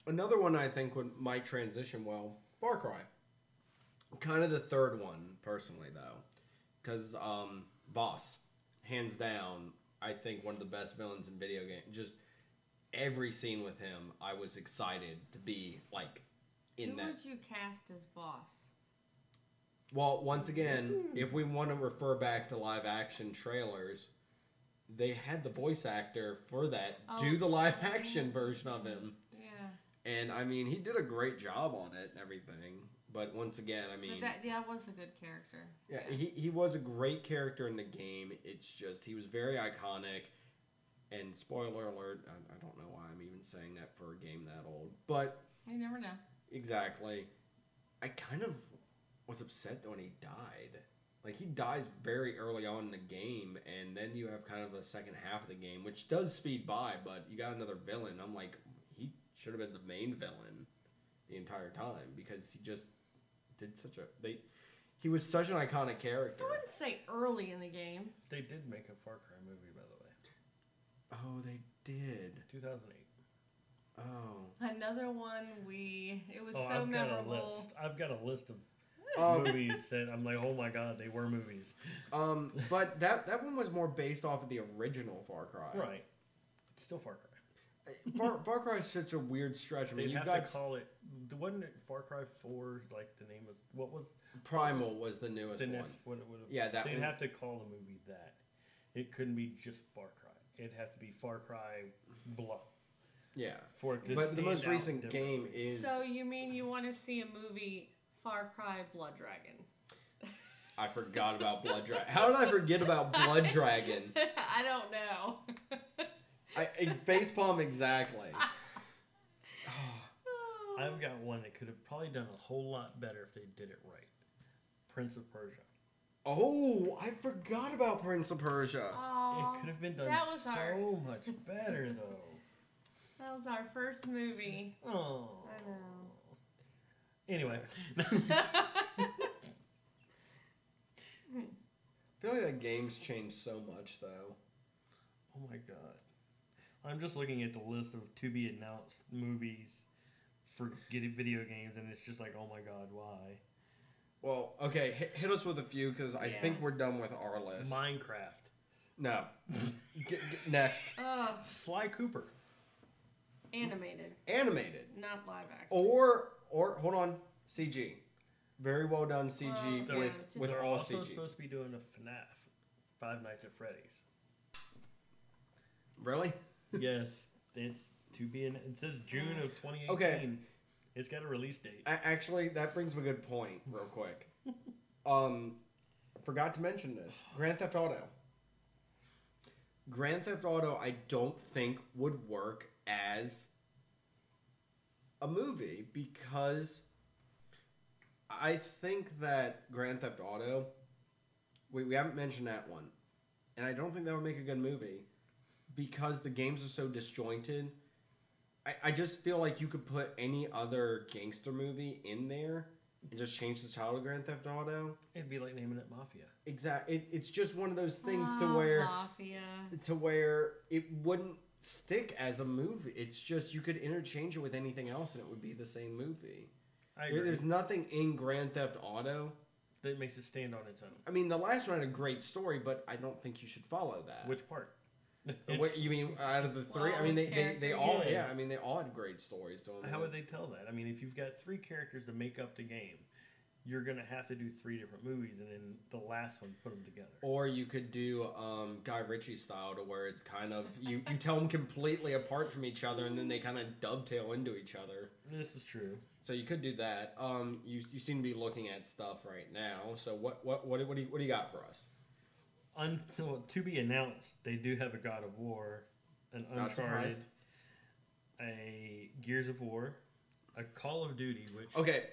Another one I think would might transition well, Far Cry. Kind of the third one, personally though, because um, Vaas, hands down, I think one of the best villains in video game. Just every scene with him, I was excited to be like in Who that. would you cast as Vaas? Well, once again, if we want to refer back to live action trailers, they had the voice actor for that do Oh. the live action version of him. Yeah, And I mean, he did a great job on it and everything. But once again, I mean, but that yeah was a good character. yeah, he, he was a great character in the game. It's just, he was very iconic. And spoiler alert, I, I don't know why I'm even saying that for a game that old. But you never know. Exactly. I kind of was upset though when he died. Like he dies very early on in the game, and then you have kind of the second half of the game, which does speed by, but you got another villain. I'm like, he should have been the main villain the entire time because he just did such a they. He was such an iconic character. I wouldn't say early in the game. They did make a Far Cry movie, by the way, Oh, they did. 2008. Oh. Another one we it was Oh, so I've got a memorable. list. I've got a list of Um, movies that I'm like, oh my god, they were movies. um, but that that one was more based off of the original Far Cry. Right. It's still Far Cry. Far, Far Cry is such a weird stretch. I mean, They'd you have got to call it. Wasn't it Far Cry 4? Like the name of what was Primal was the newest the one. next? What it would have. Yeah, that They'd one- have to call the movie that. It couldn't be just Far Cry. It'd have to be Far Cry blah Yeah, for it to but the most recent game is So you mean you want to see a movie Far Cry Blood Dragon? I forgot about Blood Dragon. How did I forget about Blood Dragon? I don't know. I, I facepalm exactly. I've got one that could have probably done a whole lot better if they did it right. Prince of Persia. Oh, I forgot about Prince of Persia. Aw, it could have been done that was so our- much better though. that was our first movie. Oh. I know. Anyway, I feel like that game's changed so much though. oh my god. I'm just looking at the list of to be announced movies for getting video games, and it's just like, oh my god, why? Well, okay, hit, hit us with a few because I Yeah. think we're done with our list. Minecraft. No. G- g- next, Oh, Sly Cooper. animated, animated not live action. or or hold on, CG. Very well done CG uh, Well, They're- with just- with They're all also CG. supposed to be doing a FNAF, Five Nights at Freddy's. Really? yes, it's to be in. It says June of 2018. Okay. It's got a release date. A- Actually, that brings me a good point, real quick. um, forgot to mention this: Grand Theft Auto. Grand Theft Auto, I don't think would work as a movie because I think that Grand Theft Auto. We, we haven't mentioned that one, and I don't think that would make a good movie because the games are so disjointed. I, I just feel like you could put any other gangster movie in there and just change the title to Grand Theft Auto. It'd be like naming it Mafia. Exactly. It, it's just one of those things to Oh, where Mafia. to where it wouldn't stick as a movie. It's just you could interchange it with anything else and it would be the same movie. I There- agree. There's nothing in Grand Theft Auto. that makes it stand on its own. I mean, the last one had a great story, but I don't think you should follow that. Which part? What you mean out of the three? I mean, they, they, they all Yeah. yeah. I mean, they all had great stories. So How would they tell that? I mean, if you've got three characters to make up the game, you're gonna have to do three different movies, and then the last one put them together. Or you could do um, Guy Ritchie style to where it's kind of you, you tell them completely apart from each other and then they kind of dovetail into each other. This is true. So you could do that. Um, you, you seem to be looking at stuff right now. So what what what, what, do, you, what do you got for us? Un- well, to be announced, they do have a God of War, an Not Uncharted, surprised. a Gears of War, a Call of Duty, which Okay.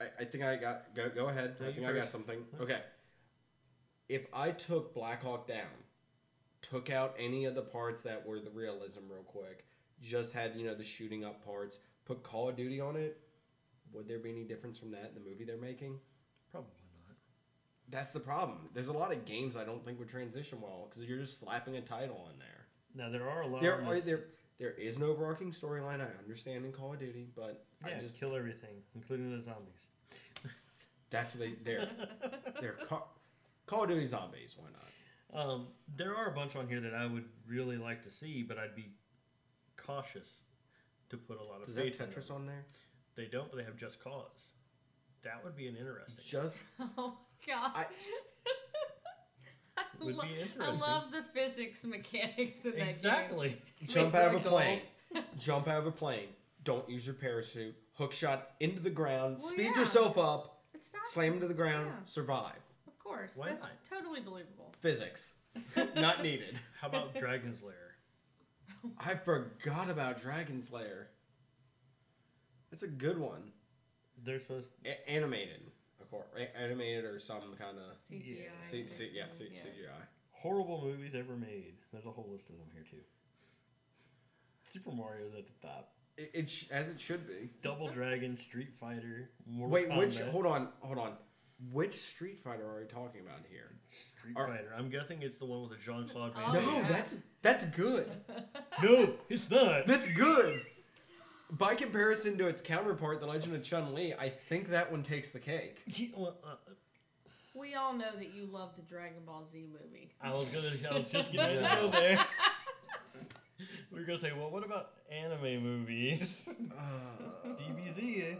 I, I think I got go go ahead. No, I you think I got first. something. Okay. If I took Black Hawk down, took out any of the parts that were the realism real quick, just had, you know, the shooting up parts, put Call of Duty on it, would there be any difference from that in the movie they're making? probably. That's the problem. There's a lot of games I don't think would transition well because you're just slapping a title on there. Now there are a lot. There of are this- there there is an overarching storyline. I understand in Call of Duty, but yeah, I just kill everything, including the zombies. that's what they they're they're Call, Call of Duty zombies. Why not? Um, there are a bunch on here that I would really like to see, but I'd be cautious to put a lot of Does that have faith in Tetris on there? They don't, but they have Just Cause. That would be an interesting. Just Oh God. I- I, Would lo- be I love the physics mechanics of that game. exactly. jump out of a plane. jump out of a plane. Don't use your parachute. Hook shot into the ground. Well, speed yeah. yourself up. It's not. Slam into the ground. Yeah. Survive. Of course. Why that's not? totally believable. Physics. not needed. How about Dragon's Lair? I forgot about Dragon's Lair. That's a good one. They're supposed. to... A- animated, of course. A- animated or some kind of CGI. C- C- yeah, C- yes. CGI. Horrible movies ever made. There's a whole list of them here too. Super Mario's at the top. It, it sh- as it should be. Double Dragon, Street Fighter, Mortal Wait, which? Kombat, Hold on, hold on. Which Street Fighter are we talking about here? Street are- Fighter. I'm guessing it's the one with the Jean Claude oh, Van Oh, no, Damme. yeah. that's that's good. No, it's not. That's good. By comparison to its counterpart, The Legend of Chun Li, I think that one takes the cake. Yeah, well, uh, We all know that you love the Dragon Ball Z movie. I was gonna. I was just getting ready to go there. we were gonna say, well, what about anime movies? Uh, DBZ. Eh?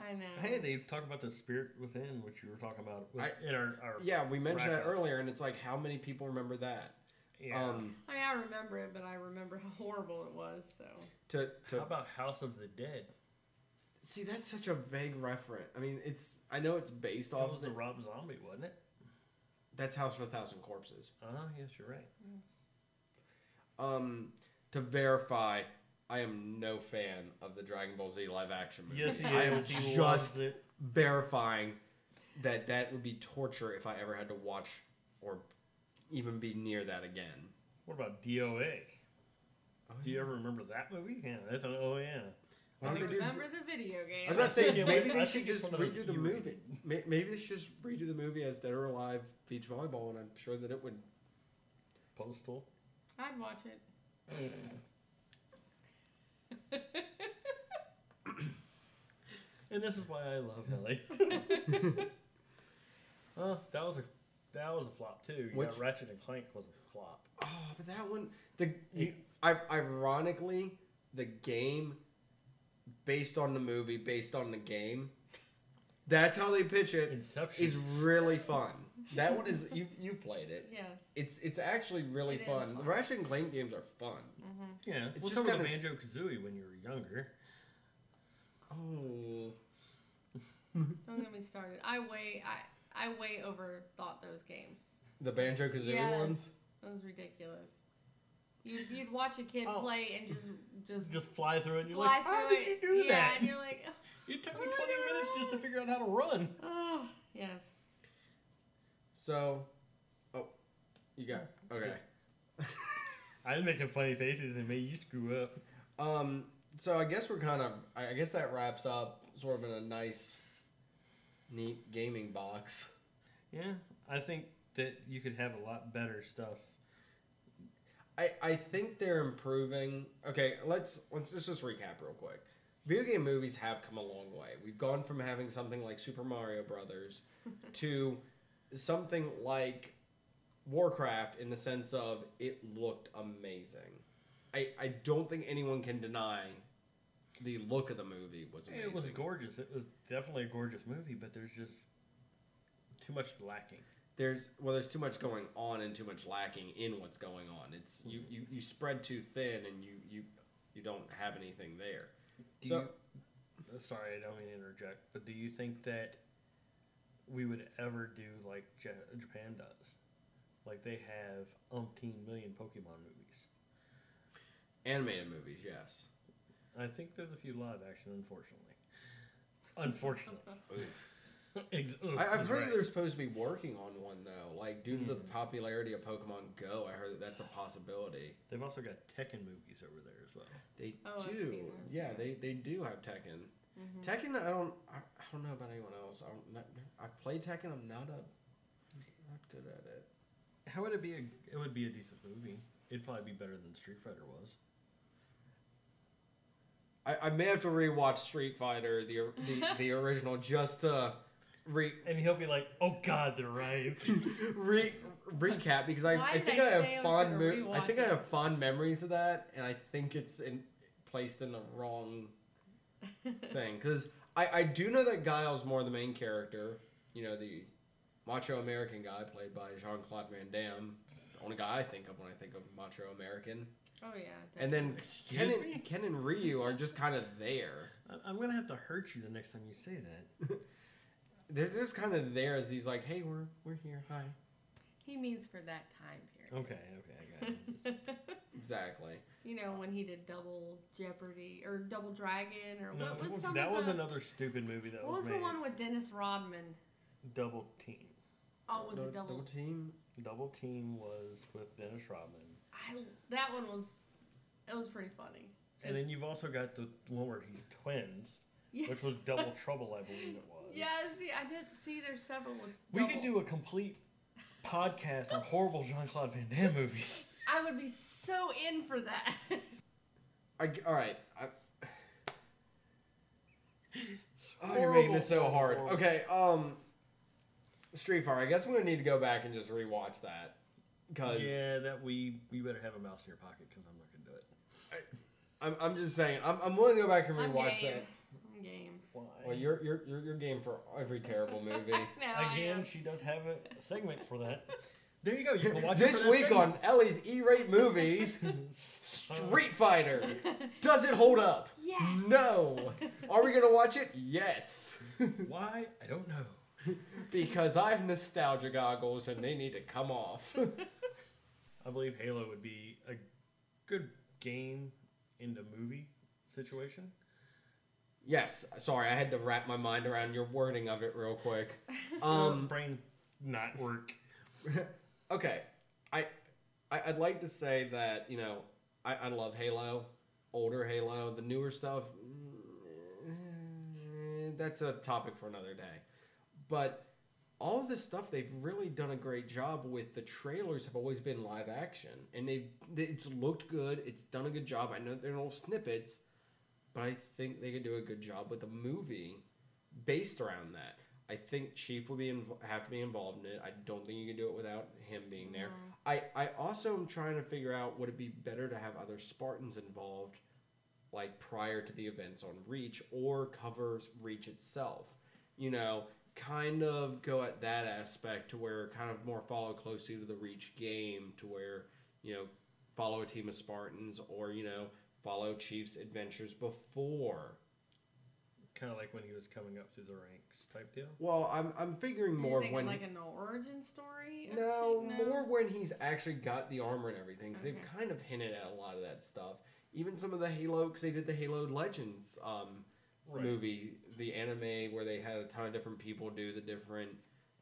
I know. Hey, they talk about the spirit within, which you were talking about with, I- in our, our yeah, we mentioned that Bracket. earlier, and it's like, how many people remember that? Yeah. Um, I mean, I remember it, but I remember how horrible it was. So to to How about House of the Dead? see, that's such a vague reference. I mean, it's I know it's based That off was of the. Rob Zombie, wasn't it? That's House of a Thousand Corpses. Oh, uh-huh, yes, you're right. Um, to verify, I am no fan of the Dragon Ball Z live action movie. Yes, he I am. He just verifying that that would be torture if I ever had to watch or even be near that again. What about DOA? Oh, do you ever remember that movie? Yeah, that's an oh yeah. I don't they do- remember the video game. I was about to say maybe they should just one of those redo the movie. E-rated. Maybe they should just redo the movie as Dead or Alive Beach Volleyball, and I'm sure that it would. Postal. I'd watch it. And this is why I love Ellie. well, that was a that was a flop too. You Which- got Ratchet and Clank was a flop. Oh, but that one, the you, I, ironically, the game based on the movie, based on the game. That's how they pitch it. Inception. Is really fun. That one is you you played it. Yes. It's it's actually really It is fun. The fun. Ratchet and Clank games are fun. Mm-hmm. yeah, it's well, just so the kinda s- Banjo Kazooie when you were younger. Oh, Don't get me started. I wait. I I way overthought those games. the Banjo Kazooie yes. ones. That was ridiculous. You'd, you'd watch a kid Oh. play and just just, Just fly through it, and you're fly like, "How through did it. you do yeah, that?" and you're like, It took me "Oh, 20 I minutes just to figure out how to run. oh yes. So, oh, you got okay. I was making funny faces and made you screw up. Um, so I guess we're kind of. I I guess that wraps up sort of in a nice, neat gaming box. Yeah, I think that you could have a lot better stuff. I, I think they're improving. Okay, let's let's let's just recap real quick. Video game movies have come a long way. We've gone from having something like Super Mario Brothers to something like Warcraft in the sense of it looked amazing. I, I don't think anyone can deny the look of the movie was amazing. It was gorgeous. It was definitely a gorgeous movie, but there's just too much lacking. there's well there's too much going on and too much lacking in what's going on. It's you, you, you spread too thin and you, you you don't have anything there. Do So- you, uh, sorry, I don't mean to interject, but do you think that we would ever do like Japan does? Like they have umpteen million Pokemon movies. Animated movies, yes. I think there's a few live action, unfortunately. Unfortunately. Ex- oof, I, I've heard right. they're supposed to be working on one though. Like due to the Mm. popularity of Pokemon Go, I heard that that's a possibility. They've also got Tekken movies over there as well. They Oh, I've do. those, yeah, yeah. they they do have Tekken. Mhm. Tekken, I don't I, I don't know about anyone else. I don't, I've played Tekken. I'm not a not good at it. How would it be? A, it would be a decent movie. It'd probably be better than Street Fighter was. I, I may have to rewatch Street Fighter the the, the original just to re, And he'll be like, "Oh God, they're right." re recap because I, Why I did think I I, have say I was fond gonna mo- I rewatch think I it? have fond memories of that, and I think it's in placed in the wrong thing because I I do know that Guile's more the main character. You know the macho American guy played by Jean Claude Van Damme, the only guy I think of when I think of macho American. Oh yeah. And then Excuse Ken me? and, Ken and Ryu are just kind of there. I- I'm gonna have to hurt you the next time you say that. They're just kind of there as he's like, hey, we're we're here, hi. he means for that time period. Okay, okay, I got it. Exactly. you know when he did Double Jeopardy or Double Dragon or No, what was some that was the, another stupid movie that was. What was was made. the one with Dennis Rodman? Double Team. Oh, was Dou- it Double? team? Double Team was with Dennis Rodman. I, that one was. It was pretty funny. And then you've also got the one where he's twins, Yeah. which was Double Trouble, I believe it was. Yeah, see, I did see. There's several with. We double. could do a complete podcast on horrible Jean Claude Van Damme movies. I would be so in for that. I, all right. I, oh, you're making this so hard. horrible. Okay. Um, Street Fighter. I guess I'm gonna need to go back and just rewatch that because Yeah, that we we better have a mouse in your pocket because I'm not gonna do it. I'm, I'm just saying I'm, I'm willing to go back and I'm rewatch game. that. I'm game. Why? Well, you're you're you're, you're game for every terrible movie. No, Again, she does have a segment for that. There you go. You can watch it this for week segment. on Ellie's E-rate movies, Street Fighter. Does it hold up? Yes. No. Are we gonna watch it? Yes. Why? I don't know. because I have nostalgia goggles and they need to come off. I believe Halo would be a good game in the movie situation. yes. Sorry, I had to wrap my mind around your wording of it real quick. Um, brain not work. okay. I, I I'd like to say that you know I, I love Halo, older Halo, the newer stuff. mm, That's a topic for another day. But all of this stuff they've really done a great job with. The trailers have always been live action, and they it's looked good. It's done a good job. I know they're little snippets, but I think they could do a good job with a movie based around that. I think Chief would be inv- have to be involved in it. I don't think you can do it without him being there. I I also am trying to figure out would it be better to have other Spartans involved, like prior to the events on Reach, or cover Reach itself. You know, kind of go at that aspect to where kind of more follow closely to the Reach game, to where you know follow a team of Spartans, or you know follow Chief's adventures before Kind of like when he was coming up through the ranks type deal. Well, I'm I'm figuring more when like an origin story. or no, more when he's actually got the armor and everything. Because they've kind of hinted at a lot of that stuff. Even some of the Halo, because they did the Halo Legends um, Right. movie, the anime where they had a ton of different people do the different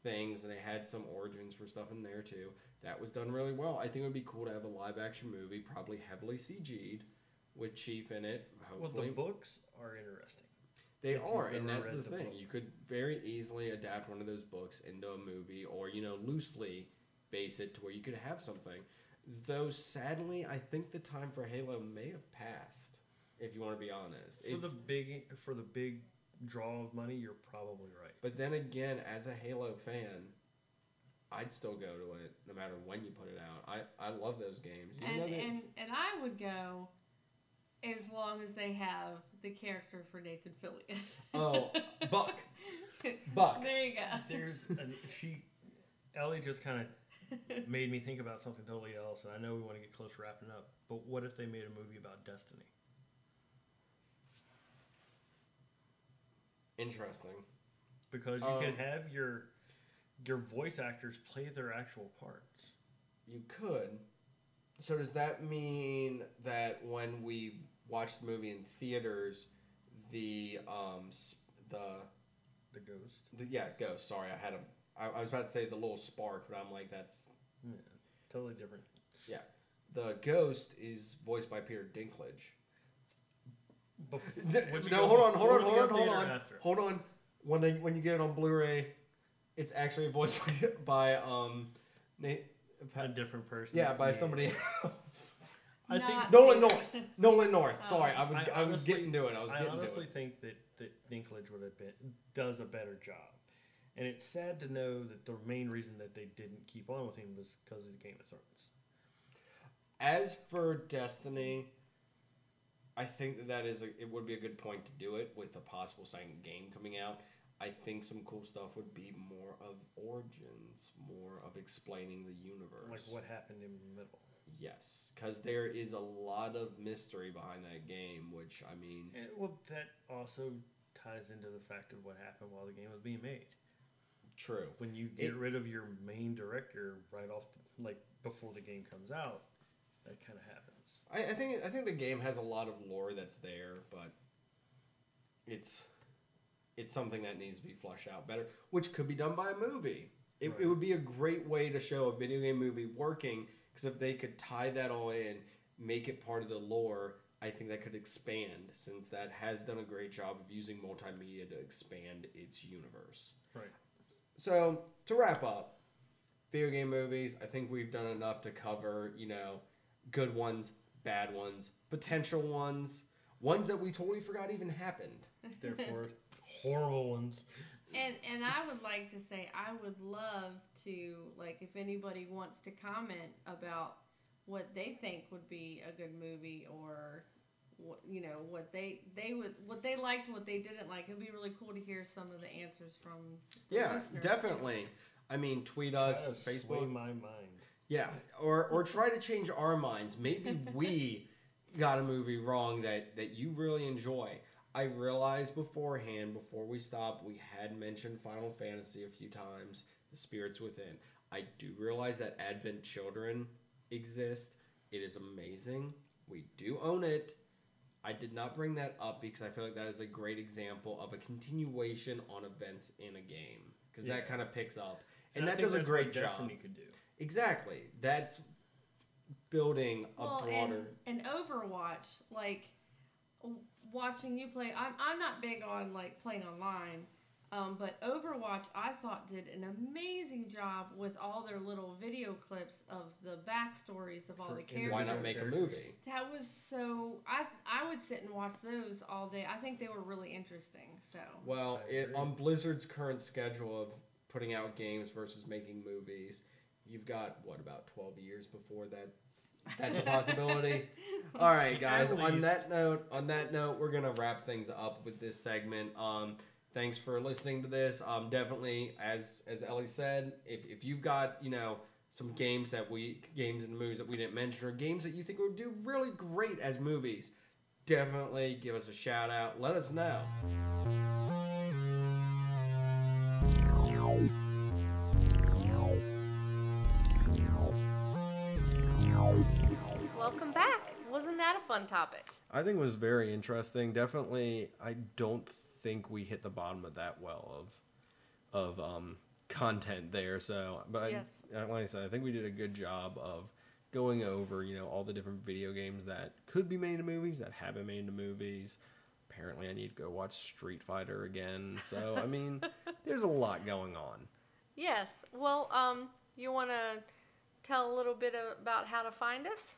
things, and they had some origins for stuff in there too. That was done really well. I think it would be cool to have a live action movie, probably heavily CG'd, with Chief in it. Well, Hopefully, the books are interesting. They if are, and that's the the thing. book. You could very easily adapt one of those books into a movie, or you know, loosely base it to where you could have something. Though sadly, I think the time for Halo may have passed. If you want to be honest, For it's, the big for the big draw of money, you're probably right. but then again, as a Halo fan, I'd still go to it no matter when you put it out. I I love those games. Even And, though and and I would go as long as they have the character for Nathan Fillion. oh, Buck, Buck. There you go. There's an, she, Ellie just kind of made me think about something totally else, and I know we want to get close to wrapping up. But what if they made a movie about Destiny? Interesting. Because you Um, can have your your voice actors play their actual parts. You could. So does that mean that when we watch the movie in theaters, the um the, The ghost. the yeah ghost? Sorry, I had a. I, I was about to say the little spark, but I'm like that's Yeah, totally different. Yeah, the ghost is voiced by Peter Dinklage. Bef- would you no, hold on, hold on, hold on, hold on, hold on. When they when you get it on Blu-ray, it's actually voiced by, by um, Nate. A different person. Yeah, by somebody else. I think Nolan North. Nolan North. Oh. Sorry, I was I I, was getting to it. I was I getting to it. I honestly it. think that, that Dinklage would have been does a better job. And it's sad to know that the main reason that they didn't keep on with him was because of the Game of Thrones. As for Destiny, I think that that is a, it would be a good point to do it with a possible second game coming out. I think some cool stuff would be more of origins, more of explaining the universe. Like what happened in the middle. Yes, because there is a lot of mystery behind that game, which I mean, And, well, that also ties into the fact of what happened while the game was being made. true. When you get It- rid of your main director right off, the, like before the game comes out, that kind of happens. I, I think I think the game has a lot of lore that's there, but it's it's something that needs to be flushed out better, which could be done by a movie. It, it would be a great way to show a video game movie working because if they could tie that all in, make it part of the lore, I think that could expand since that has done a great job of using multimedia to expand its universe. Right. So to wrap up, video game movies. I think we've done enough to cover. You know, good ones, bad ones, potential ones, ones that we totally forgot even happened. Therefore, horrible ones. And and I would like to say I would love to like if anybody wants to comment about what they think would be a good movie or what you know what they they would what they liked what they didn't like it'd be really cool to hear some of the answers from the Yeah, listeners. definitely. I mean, tweet us, Try Facebook. my mind. Yeah, or or try to change our minds. Maybe we got a movie wrong that that you really enjoy. I realized beforehand, before we stopped, we had mentioned Final Fantasy a few times, The Spirits Within. I do realize that Advent Children exist. It is amazing. We do own it. I did not bring that up because I feel like that is a great example of a continuation on events in a game because Yeah. that kind of picks up, and, I that think does a great what job. Destiny could do. Exactly. That's building a well, broader. and, and Overwatch, like watching you play. I'm I'm not big on like playing online, Um, but Overwatch, I thought, did an amazing job with all their little video clips of the backstories of all For the characters. Why not make a movie? That was so. I I would sit and watch those all day. I think they were really interesting. So Well, it, on Blizzard's current schedule of putting out games versus making movies, you've got what about twelve years before that's that's a possibility. All right, guys. At On least. that note, on that note, we're gonna wrap things up with this segment. Um, thanks for listening to this. Um, definitely, as as Ellie said, if if you've got you know some games that we games and movies that we didn't mention or games that you think would do really great as movies, definitely give us a shout out. Let us know. Welcome back. Wasn't that a fun topic? I think it was very interesting. Definitely, I don't think we hit the bottom of that well of of um, content there. So, but I, Yes. uh, like I said, I think we did a good job of going over you know all the different video games that could be made into movies that have been made into movies. Apparently, I need to go watch Street Fighter again. So, I mean, there's a lot going on. Yes. Well, um, you want to tell a little bit about how to find us?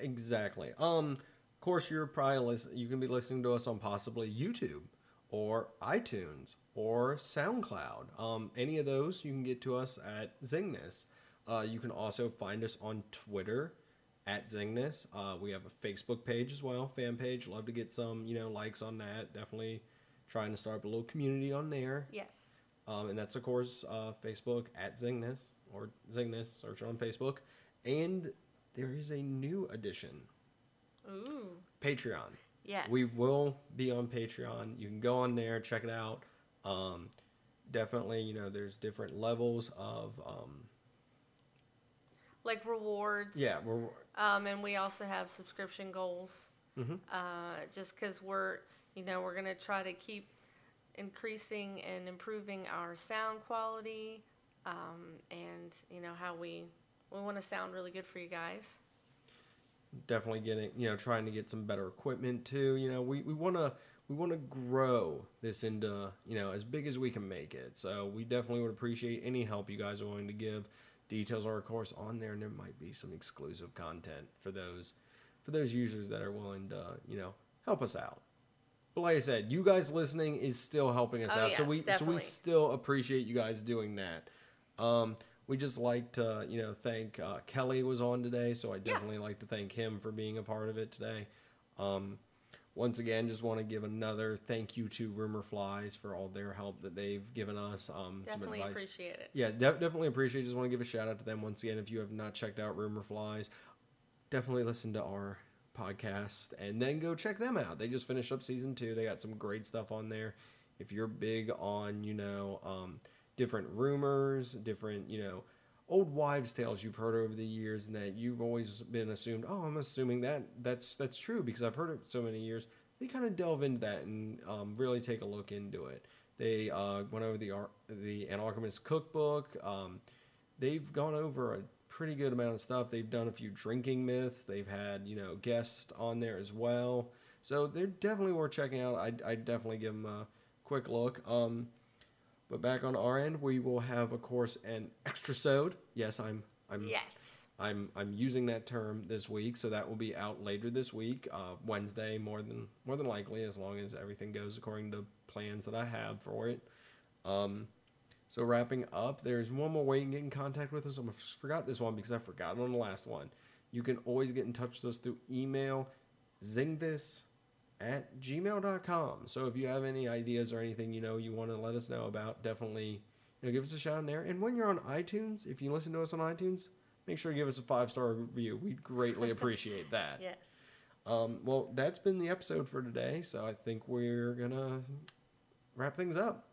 Exactly. Um, of course, you're probably listen- you can be listening to us on possibly YouTube or iTunes or SoundCloud. Um, any of those you can get to us at Zingness. Uh, you can also find us on Twitter at Zingness. Uh, we have a Facebook page as well, fan page. Love to get some you know likes on that. Definitely trying to start up a little community on there. Yes. Um, and that's of course uh, Facebook at Zingness or Zingness. Search on Facebook. And there is a new addition, Ooh. Patreon. Yes. We will be on Patreon. You can go on there, check it out. Um, definitely, you know, there's different levels of um, like rewards. yeah. We're Um, and we also have subscription goals. Mhm. Uh, just because we're, you know, we're gonna try to keep increasing and improving our sound quality, um, and you know how we we want to sound really good for you guys. definitely getting you know trying to get some better equipment too. You know, we we want to we want to grow this into you know as big as we can make it. So we definitely would appreciate any help you guys are willing to give. Details are of course on there, and there might be some exclusive content for those for those users that are willing to you know help us out. But like I said, you guys listening is still helping us Oh, out. so yes, we so we still appreciate you guys doing that. Um, we just like to, you know, thank uh, Kelly was on today, so I definitely like to thank him for being a part of it today. Um, once again, just want to give another thank you to Rumor Flies for all their help that they've given us. Um, some Definitely advice. appreciate it. Yeah, def- definitely appreciate. It. Just want to give a shout out to them once again. If you have not checked out Rumor Flies, definitely listen to our podcast and then go check them out. They just finished up season two. They got some great stuff on there. If you're big on, you know, um, different rumors, different, you know, old wives' tales you've heard over the years, and that you've always been assumed. Oh, I'm assuming that that's that's true because I've heard it so many years. They kind of delve into that and um, really take a look into it. They uh, went over the the Anarchist cookbook. Um, they've gone over a pretty good amount of stuff. They've done a few drinking myths. They've had you know guests on there as well. So they're definitely worth checking out. I I definitely give them a quick look. Um, but back on our end, we will have, of course, an extra sode. Yes, I'm I'm Yes. I'm I'm using that term this week, so that will be out later this week, uh, Wednesday, more than more than likely, as long as everything goes according to plans that I have for it. Um, so wrapping up, there's one more way you can get in contact with us. I forgot this one because I forgot on the last one. You can always get in touch with us through email, zingthis at gmail.com. So if you have any ideas or anything you know you want to let us know about, definitely you know, give us a shout in there. And when you're on iTunes, if you listen to us on iTunes, make sure you give us a five star review. We'd greatly appreciate that. Yes. Um, well, that's been the episode for today. So I think we're going to wrap things up.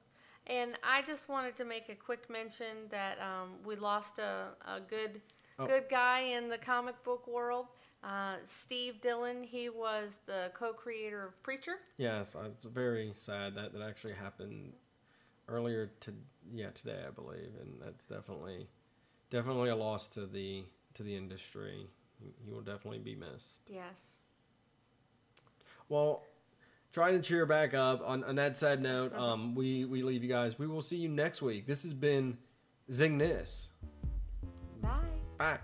And I just wanted to make a quick mention that um, we lost a, a good Oh. good guy in the comic book world. Uh, Steve Dillon, he was the co-creator of Preacher. Yes, uh, it's very sad that that actually happened earlier to yeah today I believe, and that's definitely definitely a loss to the to the industry. He, will definitely be missed. Yes. Well, trying to cheer back up. On, on that sad note, um, we we leave you guys. We will see you next week. This has been Zingness. Bye. Bye.